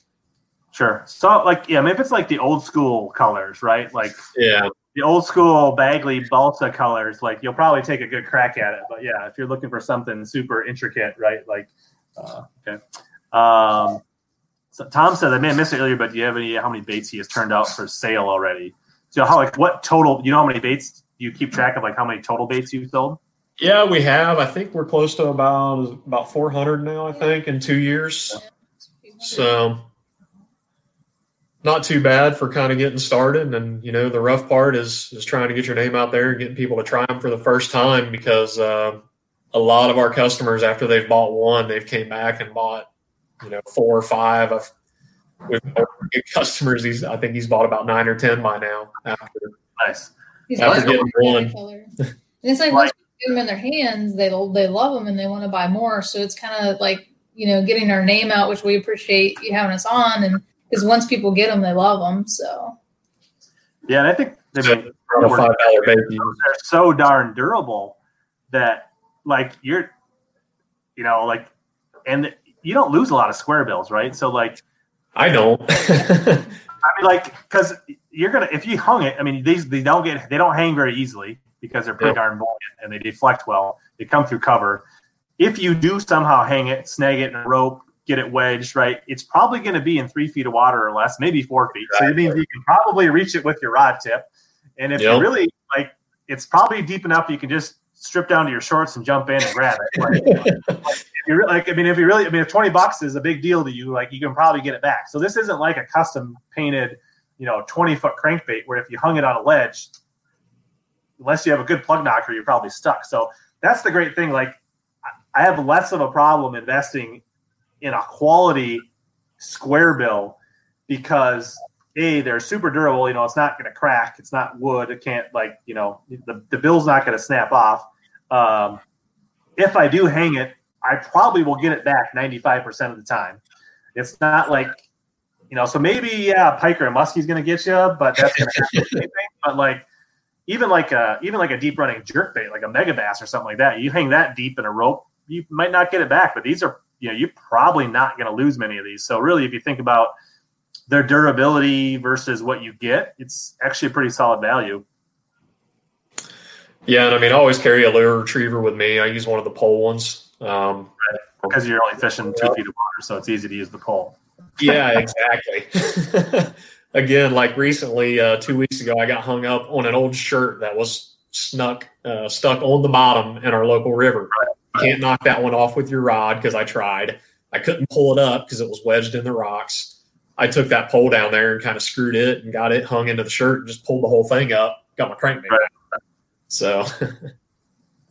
S1: Sure. So, like, yeah, I mean, if it's like the old school colors, right? Like,
S5: yeah,
S1: the old school Bagley Balsa colors, like, you'll probably take a good crack at it. But yeah, if you're looking for something super intricate, right? Like, uh, okay. Um, so Tom said I may have missed it earlier, but do you have any how many baits he has turned out for sale already? So how like what total? You know how many baits? Do you keep track of like how many total baits you've sold?
S5: Yeah, we have. I think we're close to about about 400 now. I think in two years. So not too bad for kind of getting started. And you know, the rough part is is trying to get your name out there and getting people to try them for the first time because uh, a lot of our customers after they've bought one, they've came back and bought you know four or five. I've, with customers, he's I think he's bought about nine or ten by now. After
S1: nice,
S6: he's after getting one. and it's like once you get them in their hands, they they love them and they want to buy more. So it's kind of like you know getting our name out, which we appreciate you having us on, and because once people get them, they love them. So
S1: yeah, and I think they five dollar baby. They're so darn durable that like you're, you know, like and you don't lose a lot of square bills, right? So like,
S5: I don't.
S1: I mean, like, because you're gonna if you hung it. I mean, these they don't get they don't hang very easily because they're pretty yep. darn buoyant and they deflect well. They come through cover. If you do somehow hang it, snag it in a rope, get it wedged right, it's probably going to be in three feet of water or less, maybe four feet. So it means you can probably reach it with your rod tip. And if yep. you really like, it's probably deep enough you can just strip down to your shorts and jump in and grab it. Like, if you're like, I mean, if you really, I mean, if 20 bucks is a big deal to you, like you can probably get it back. So this isn't like a custom painted, you know, 20 foot crankbait where if you hung it on a ledge, unless you have a good plug knocker, you're probably stuck. So that's the great thing. Like I have less of a problem investing in a quality square bill because a they're super durable you know it's not going to crack it's not wood it can't like you know the, the bill's not going to snap off um, if I do hang it, I probably will get it back 95% of the time. It's not like, you know, so maybe, yeah, Piker and Muskie's going to get you, but that's going to happen. but like, even like a even like a deep running jerk bait, like a Megabass or something like that, you hang that deep in a rope, you might not get it back. But these are, you know, you're probably not going to lose many of these. So really, if you think about their durability versus what you get, it's actually a pretty solid value.
S5: Yeah, and I mean, I always carry a lure retriever with me. I use one of the pole ones. Um,
S1: right. Because you're only fishing two feet of water, so it's easy to use the pole.
S5: yeah, exactly. Again, like recently, uh, two weeks ago, I got hung up on an old shirt that was snuck uh, stuck on the bottom in our local river. You can't knock that one off with your rod because I tried. I couldn't pull it up because it was wedged in the rocks. I took that pole down there and kind of screwed it and got it hung into the shirt and just pulled the whole thing up. Got my crankbait. Right. So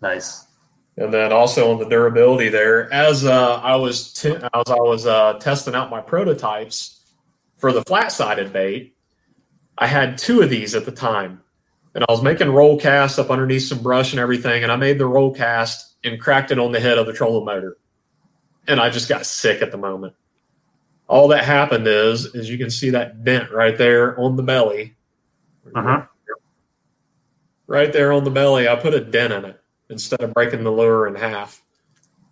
S1: nice.
S5: And then also on the durability there, as uh, I was t- as I was uh, testing out my prototypes for the flat sided bait, I had two of these at the time, and I was making roll casts up underneath some brush and everything, and I made the roll cast and cracked it on the head of the trolling motor, and I just got sick at the moment. All that happened is, is you can see that dent right there on the belly.
S1: Uh-huh
S5: right there on the belly. I put a dent in it instead of breaking the lure in half.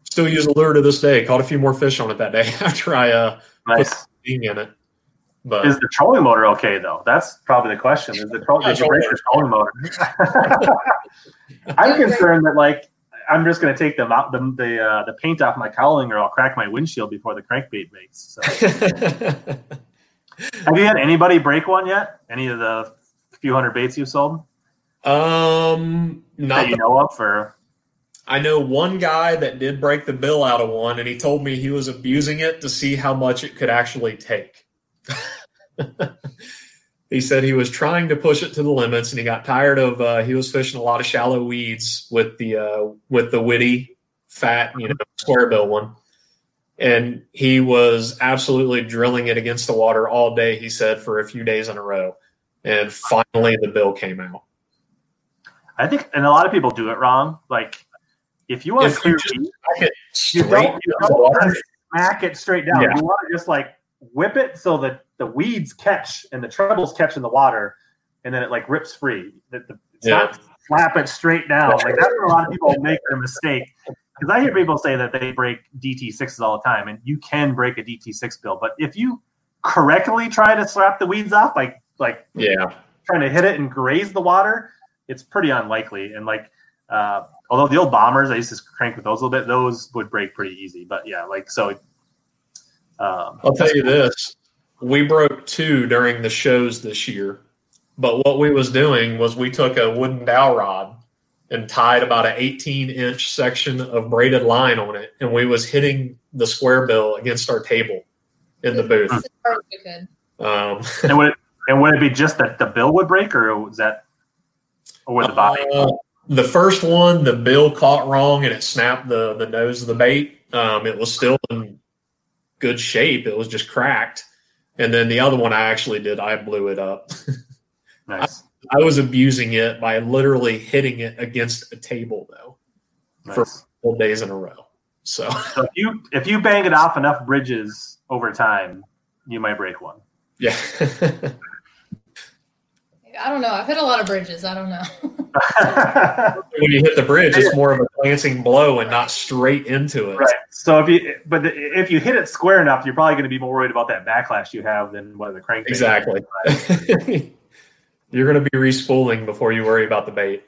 S5: Still use the lure to this day. Caught a few more fish on it that day after I uh, put
S1: Nice.
S5: the ding in it. But
S1: Is the trolling motor okay though? That's probably the question. Is the troll,
S5: Yeah,
S1: break the trolling motor? I'm concerned that like I'm just going to take the the the, uh, the paint off my cowling, or I'll crack my windshield before the crankbait breaks. So, have you had anybody break one yet? Any of the few hundred baits you've sold
S5: um, not
S1: that you know of? Or
S5: I know one guy that did break the bill out of one, and he told me he was abusing it to see how much it could actually take. he said he was trying to push it to the limits, and he got tired of. Uh, he was fishing a lot of shallow weeds with the uh, with the witty, fat, you know, square bill one, and he was absolutely drilling it against the water all day. He said for a few days in a row, and finally the bill came out.
S1: I think, and a lot of people do it wrong. Like if you want
S5: If
S1: to clear
S5: you just
S1: weeds,
S5: Smack it
S1: you
S5: straight
S1: don't, you don't
S5: water.
S1: want to smack it straight down.
S5: Yeah.
S1: You want to just like whip it so that the weeds catch and the trebles catch in the water, and then it like rips free. The- the- It's
S5: Yeah.
S1: not slap it straight down. Like that's where a lot of people make their mistake. Because I hear people say that they break DT6s all the time, and you can break a DT6 bill. But if you correctly try to slap the weeds off, like like
S5: Yeah.
S1: trying to hit it and graze the water, it's pretty unlikely. And like, uh, although the old bombers, I used to crank with those a little bit, those would break pretty easy. But yeah, like so. Um,
S5: I'll tell you this: we broke two during the shows this year, but what we was doing was we took a wooden dowel rod and tied about an 18 inch section of braided line on it, and we was hitting the square bill against our table in the booth.
S6: As far as we could.
S5: Um,
S1: and would it, and would it be just that the bill would break, or was that, or would the body?
S5: uh, the first one, the bill caught wrong and it snapped the the nose of the bait. Um, it was still in good shape. It was just cracked. And then the other one I actually did, I blew it up.
S1: nice,
S5: I was abusing it by literally hitting it against a table though, for
S1: nice.
S5: full days in a row. So
S1: So if you if you bang it off enough bridges over time, you might break one.
S5: yeah,
S6: I don't know. I've hit a lot of bridges. I don't know.
S5: when you hit the bridge, it's more of a glancing blow and not straight into it.
S1: Right. So if you but the, if you hit it square enough, you're probably going to be more worried about that backlash you have than what the crank.
S5: Exactly. You're going to be respooling before you worry about the bait.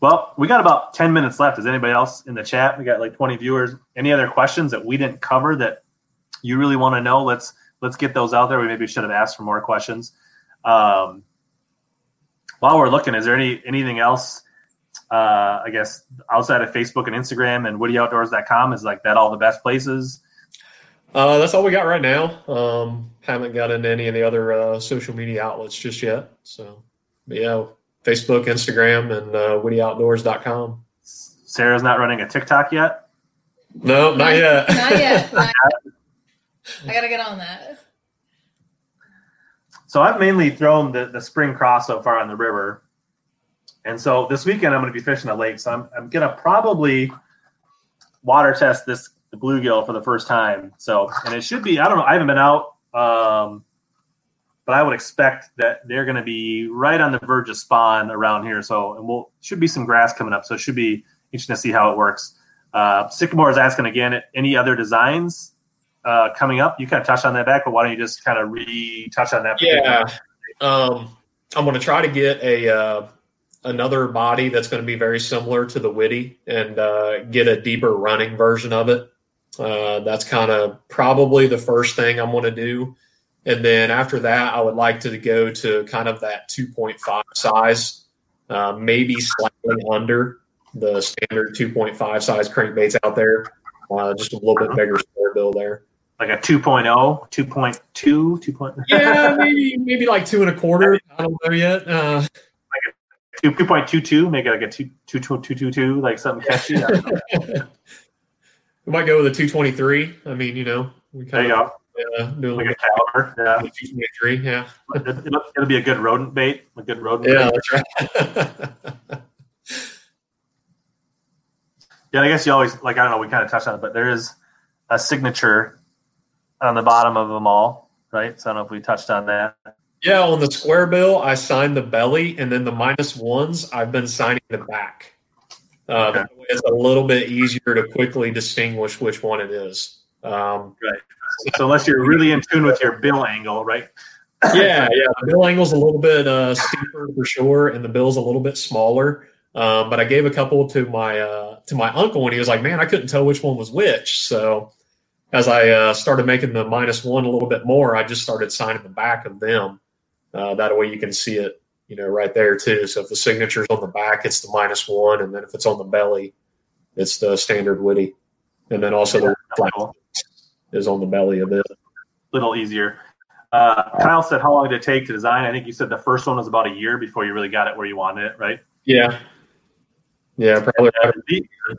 S1: Well, we got about ten minutes left. Is anybody else in the chat? We got like twenty viewers. Any other questions that we didn't cover that you really want to know? Let's let's get those out there. We maybe should have asked for more questions. Um, while we're looking, is there any anything else? Uh, I guess outside of Facebook and Instagram and WittyOutdoors.com is like that all the best places.
S5: Uh, that's all we got right now. Um, haven't got into any of the other uh, social media outlets just yet. So, but yeah, Facebook, Instagram, and uh, WittyOutdoors.com.
S1: Sarah's not running a TikTok yet.
S5: No, not yet.
S6: Not yet. Not yet. I gotta get on that.
S1: So I've mainly thrown the, the spring craws so far on the river. And so this weekend I'm going to be fishing a lake. So I'm, I'm going to probably water test this the bluegill for the first time. So, and it should be, I don't know, I haven't been out, um, but I would expect that they're going to be right on the verge of spawn around here. So, and we'll, should be some grass coming up. So it should be interesting to see how it works. Uh, Sycamore is asking again, any other designs uh, coming up? You kind of touched on that back, but why don't you just kind of re-touch on that?
S5: Yeah. Um, I'm going to try to get a uh, another body that's going to be very similar to the Witty and uh, get a deeper running version of it. Uh, that's kind of probably the first thing I'm going to do. And then after that, I would like to go to kind of that 2.5 size, uh, maybe slightly under the standard 2.5 size crankbaits out there. Uh, just a little bit bigger bill there.
S1: Like a 2.0, 2.2, 2. Point,
S5: Yeah, maybe maybe like two and a quarter. I don't know yet. Uh,
S1: 2, 2.22, make it like a 2, 2, 2, 2, 2, 2 like something catchy. I don't know.
S5: we might go with a 223. I mean, you know, we
S1: there
S5: kind
S1: you
S5: of do a
S1: Like a caliber. Yeah.
S5: 223. Yeah,
S1: It- It'll, it'll be a good rodent bait. A good rodent
S5: yeah,
S1: bait.
S5: that's right.
S1: Yeah, I guess you always, like, I don't know, we kind of touched on it, but there is a signature on the bottom of them all, right? So I don't know if we touched on that.
S5: Yeah, on the square bill, I signed the belly, and then the minus ones, I've been signing the back. Uh,
S1: Okay.
S5: It's a little bit easier to quickly distinguish which one it is. Um,
S1: So unless you're really in tune with your bill angle, right?
S5: yeah, yeah. The bill angle's a little bit uh, steeper for sure, and the bill's a little bit smaller. Um, but I gave a couple to my uh, to my uncle, and he was like, "Man, I couldn't tell which one was which." So as I uh, started making the minus one a little bit more, I just started signing the back of them. Uh, that way, you can see it, you know, right there too. So if the signature's on the back, it's the minus one, and then if it's on the belly, it's the standard witty, and then also the is on the belly of it.
S1: A little easier. Uh, Kyle said, "How long did it take to design?" I think you said the first one was about a year before you really got it where you wanted it, right?
S5: Yeah, yeah, probably.
S1: Le-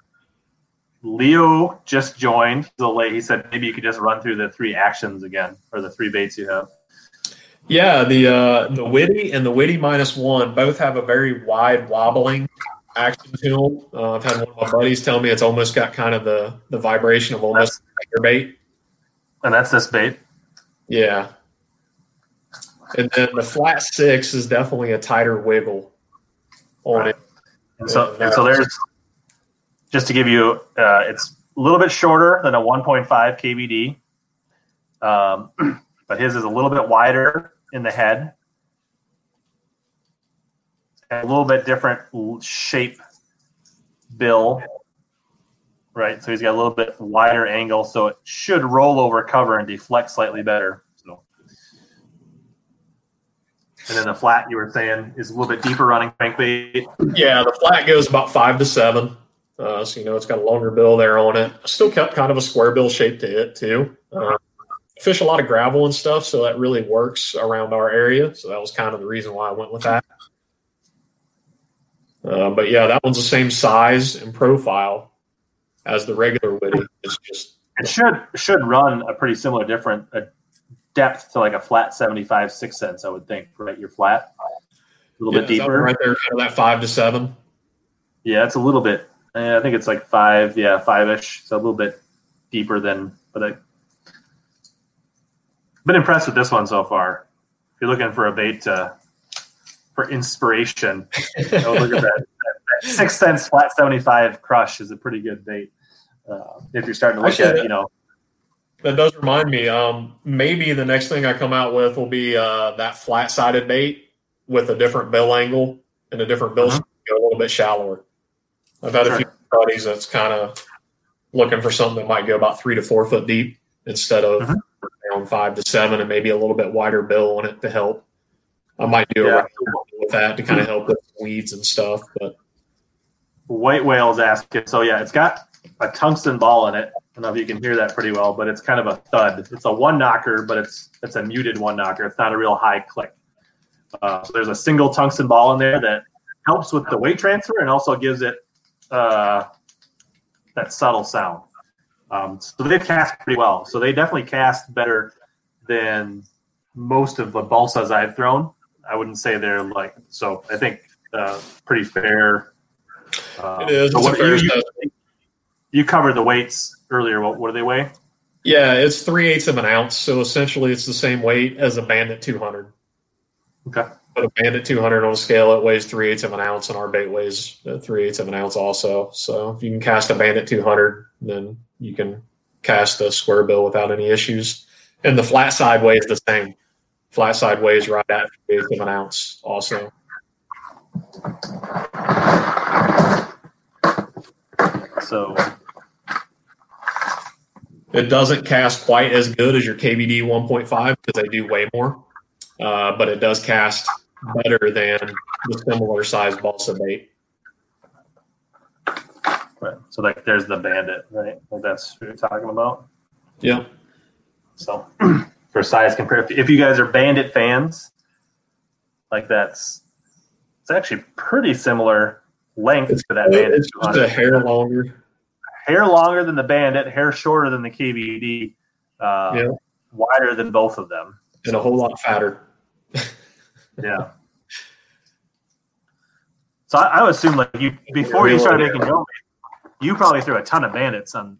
S1: Leo just joined. He said maybe you could just run through the three actions again, or the three baits you have.
S5: Yeah, the uh, the witty and the witty minus one both have a very wide wobbling action to them. Uh, I've had one of my buddies tell me it's almost got kind of the the vibration of almost a bait.
S1: And that's this bait.
S5: Yeah, and then the flat six is definitely a tighter wiggle on it.
S1: And so, and so there's just to give you, uh, it's a little bit shorter than a 1.5 KVD, um, but his is a little bit wider in the head, a little bit different shape bill. Right, so he's got a little bit wider angle, so it should roll over cover and deflect slightly better. So, and then the flat you were saying is a little bit deeper running crankbait.
S5: Yeah, the flat goes about five to seven. Uh, so you know it's got a longer bill there on it. Still kept kind of a square bill shape to it too. Uh, fish a lot of gravel and stuff, so that really works around our area. So that was kind of the reason why I went with that. Uh, but yeah, that one's the same size and profile as the regular witty. It's just
S1: It should should run a pretty similar different uh, depth to like a flat 75 6th Sense, I would think, right? You're flat, a little
S5: yeah,
S1: bit deeper.
S5: right there, kind of that five to seven.
S1: Yeah, it's a little bit. Eh, I think it's like five, yeah, five ish. So a little bit deeper than, but I've been impressed with this one so far. If you're looking for a bait to, for inspiration, go look at that, that, 6th Sense flat 75 crush is a pretty good bait. Uh, if you're starting to look
S5: Actually,
S1: at, you know,
S5: That does remind me. Um, maybe the next thing I come out with will be uh, that flat sided bait with a different bill angle and a different bill go a little bit shallower. I've had a few buddies that's kind of looking for something that might go about three to four foot deep instead of around five to seven, and maybe a little bit wider bill on it to help. I might do a
S1: Yeah.
S5: with that to kind of help with weeds and stuff, but
S1: White Whale's asking. So yeah, it's got a tungsten ball in it. I don't know if you can hear that pretty well, but it's kind of a thud. It's a one knocker, but it's it's a muted one knocker. It's not a real high click. Uh, so there's a single tungsten ball in there that helps with the weight transfer and also gives it uh, that subtle sound. Um, so they've cast pretty well. So they definitely cast better than most of the balsas I've thrown. I wouldn't say they're like so. I think uh, pretty fair. Uh,
S5: it is.
S1: so what-
S5: fair
S1: you, you, you covered the weights earlier. What, what do they weigh?
S5: Yeah, it's three eighths of an ounce. So essentially, it's the same weight as a Bandit 200.
S1: Okay.
S5: But a Bandit 200 on a scale, it weighs three eighths of an ounce, and our bait weighs uh, three eighths of an ounce also. So if you can cast a Bandit 200, then you can cast a square bill without any issues. And the flat side weighs the same. Flat side weighs right at three eighths of an ounce also.
S1: So
S5: It doesn't cast quite as good as your KVD 1.5 because they do way more, uh, but it does cast better than the similar size balsa bait.
S1: right. So like there's the bandit, right? Like that's what you're talking about.
S5: Yeah.
S1: So for size compared, if you guys are bandit fans, like that's it's actually pretty similar length to that bandit.
S5: It's just a hair longer.
S1: hair longer than the bandit, hair shorter than the KVD, uh,
S5: Yeah.
S1: wider than both of them.
S5: and a whole lot fatter.
S1: Yeah. So I, I would assume like you before you started making your you probably threw a ton of bandits on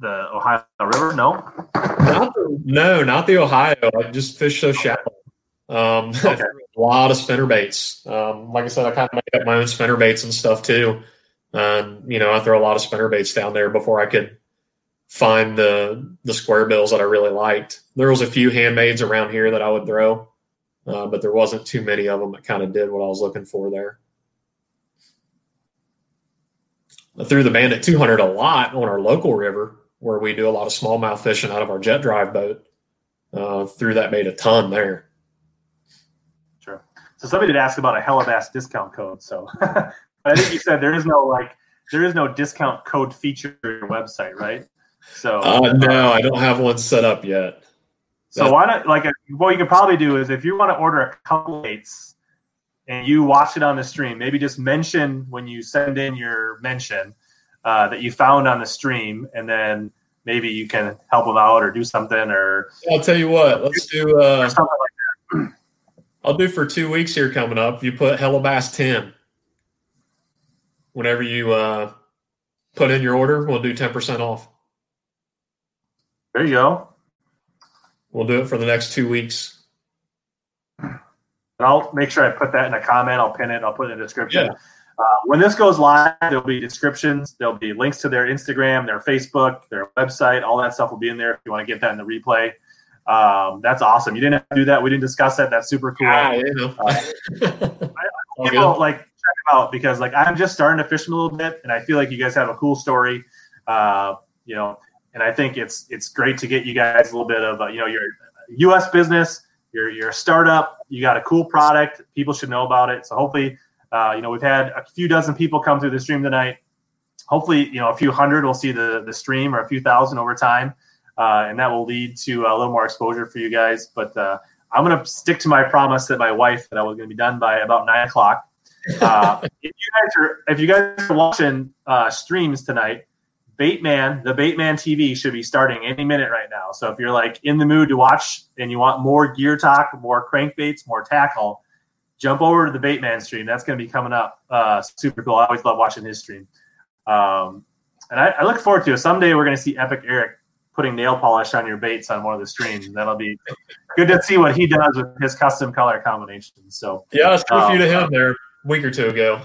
S1: the Ohio River. No,
S5: Not the, no, not the Ohio. I just fish so shallow. Um, I
S1: Okay.
S5: threw a lot of spinner baits. Um, like I said, I kind of made up my own spinner baits and stuff too. And you know, I throw a lot of spinner baits down there before I could find the the square bills that I really liked. There was a few handmaids around here that I would throw, uh, but there wasn't too many of them that kind of did what I was looking for there. I threw the Bandit 200 a lot on our local river where we do a lot of smallmouth fishing out of our jet drive boat. Uh, threw that bait a ton there.
S1: Sure. So somebody did ask about a hell of Hellabass discount code. So I think you said there is no like there is no discount code feature on your website, right? So
S5: Uh, no, I don't have one set up yet.
S1: So why not? Like, what you could probably do is if you want to order a couple plates and you watch it on the stream, maybe just mention when you send in your mention uh, that you found on the stream, and then maybe you can help them out or do something or
S5: I'll tell you what. Let's do. Uh,
S1: something like that.
S5: I'll do for two weeks here coming up. You put Hellabass ten. Whenever you uh, put in your order, we'll do ten percent off.
S1: There you go.
S5: We'll do it for the next two weeks.
S1: And I'll make sure I put that in a comment. I'll pin it. I'll put it in the description.
S5: Yeah.
S1: Uh, when this goes live, there'll be descriptions. There'll be links to their Instagram, their Facebook, their website. All that stuff will be in there if you want to get that in the replay. Um, that's awesome. You didn't have to do that. We didn't discuss that. That's super cool.
S5: Ah, you know. All
S1: people like check them out because like I'm just starting to fish them a little bit, and I feel like you guys have a cool story. Uh, you know, and I think it's it's great to get you guys a little bit of uh, you know your U.S. business. You're you're a startup. You got a cool product. People should know about it. So hopefully, uh, you know, we've had a few dozen people come through the stream tonight. Hopefully, you know, a few hundred will see the the stream or a few thousand over time, uh, and that will lead to a little more exposure for you guys. But uh, I'm going to stick to my promise that my wife that I was going to be done by about nine o'clock. Uh, if you guys are if you guys are watching uh, streams tonight, Baitman, the Baitman TV should be starting any minute right now. So if you're like in the mood to watch and you want more gear talk, more crankbaits, more tackle, jump over to the Baitman stream. That's going to be coming up. Uh, super cool. I always love watching his stream. Um, and I, I look forward to it. Someday we're going to see Epic Eric putting nail polish on your baits on one of the streams. That'll be good to see what he does with his custom color combinations. So
S5: Yeah, I was a few to
S1: Um,
S5: him there a week or two ago.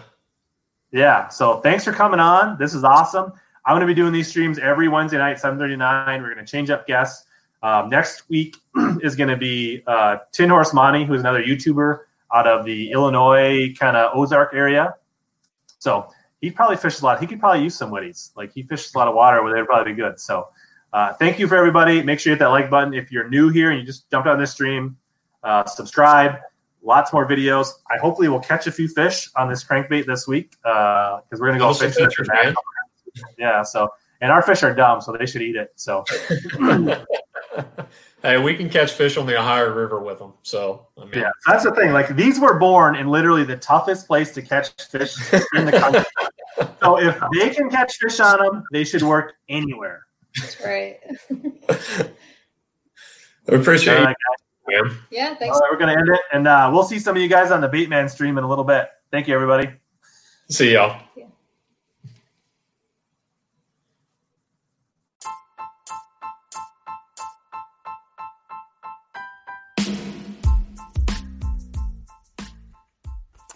S1: Yeah. So thanks for coming on. This is awesome. I'm going to be doing these streams every Wednesday night, 7:39. We're going to change up guests. Um, next week is going to be uh, Tin Horse Monty, who's another YouTuber out of the Illinois kind of Ozark area. So he probably fishes a lot. He could probably use some witties. Like he fishes a lot of water where they'd probably be good. So uh, thank you for everybody. Make sure you hit that like button if you're new here and you just jumped on this stream. Uh, subscribe. Lots more videos. I hopefully will catch a few fish on this crankbait this week because we're going to go fishing.
S5: Pictures, man.
S1: Yeah. So and our fish are dumb, so they should eat it. So
S5: hey, we can catch fish on the Ohio River with them. So I mean,
S1: yeah, that's the thing. Like these were born in literally the toughest place to catch fish in the country. so if they can catch fish on them, they should work anywhere.
S6: That's right.
S5: I appreciate
S1: All
S5: it,
S1: right,
S5: man.
S6: Yeah, thanks.
S1: right, we're gonna end it, and uh, we'll see some of you guys on the Baitman stream in a little bit. Thank you, everybody.
S5: See y'all.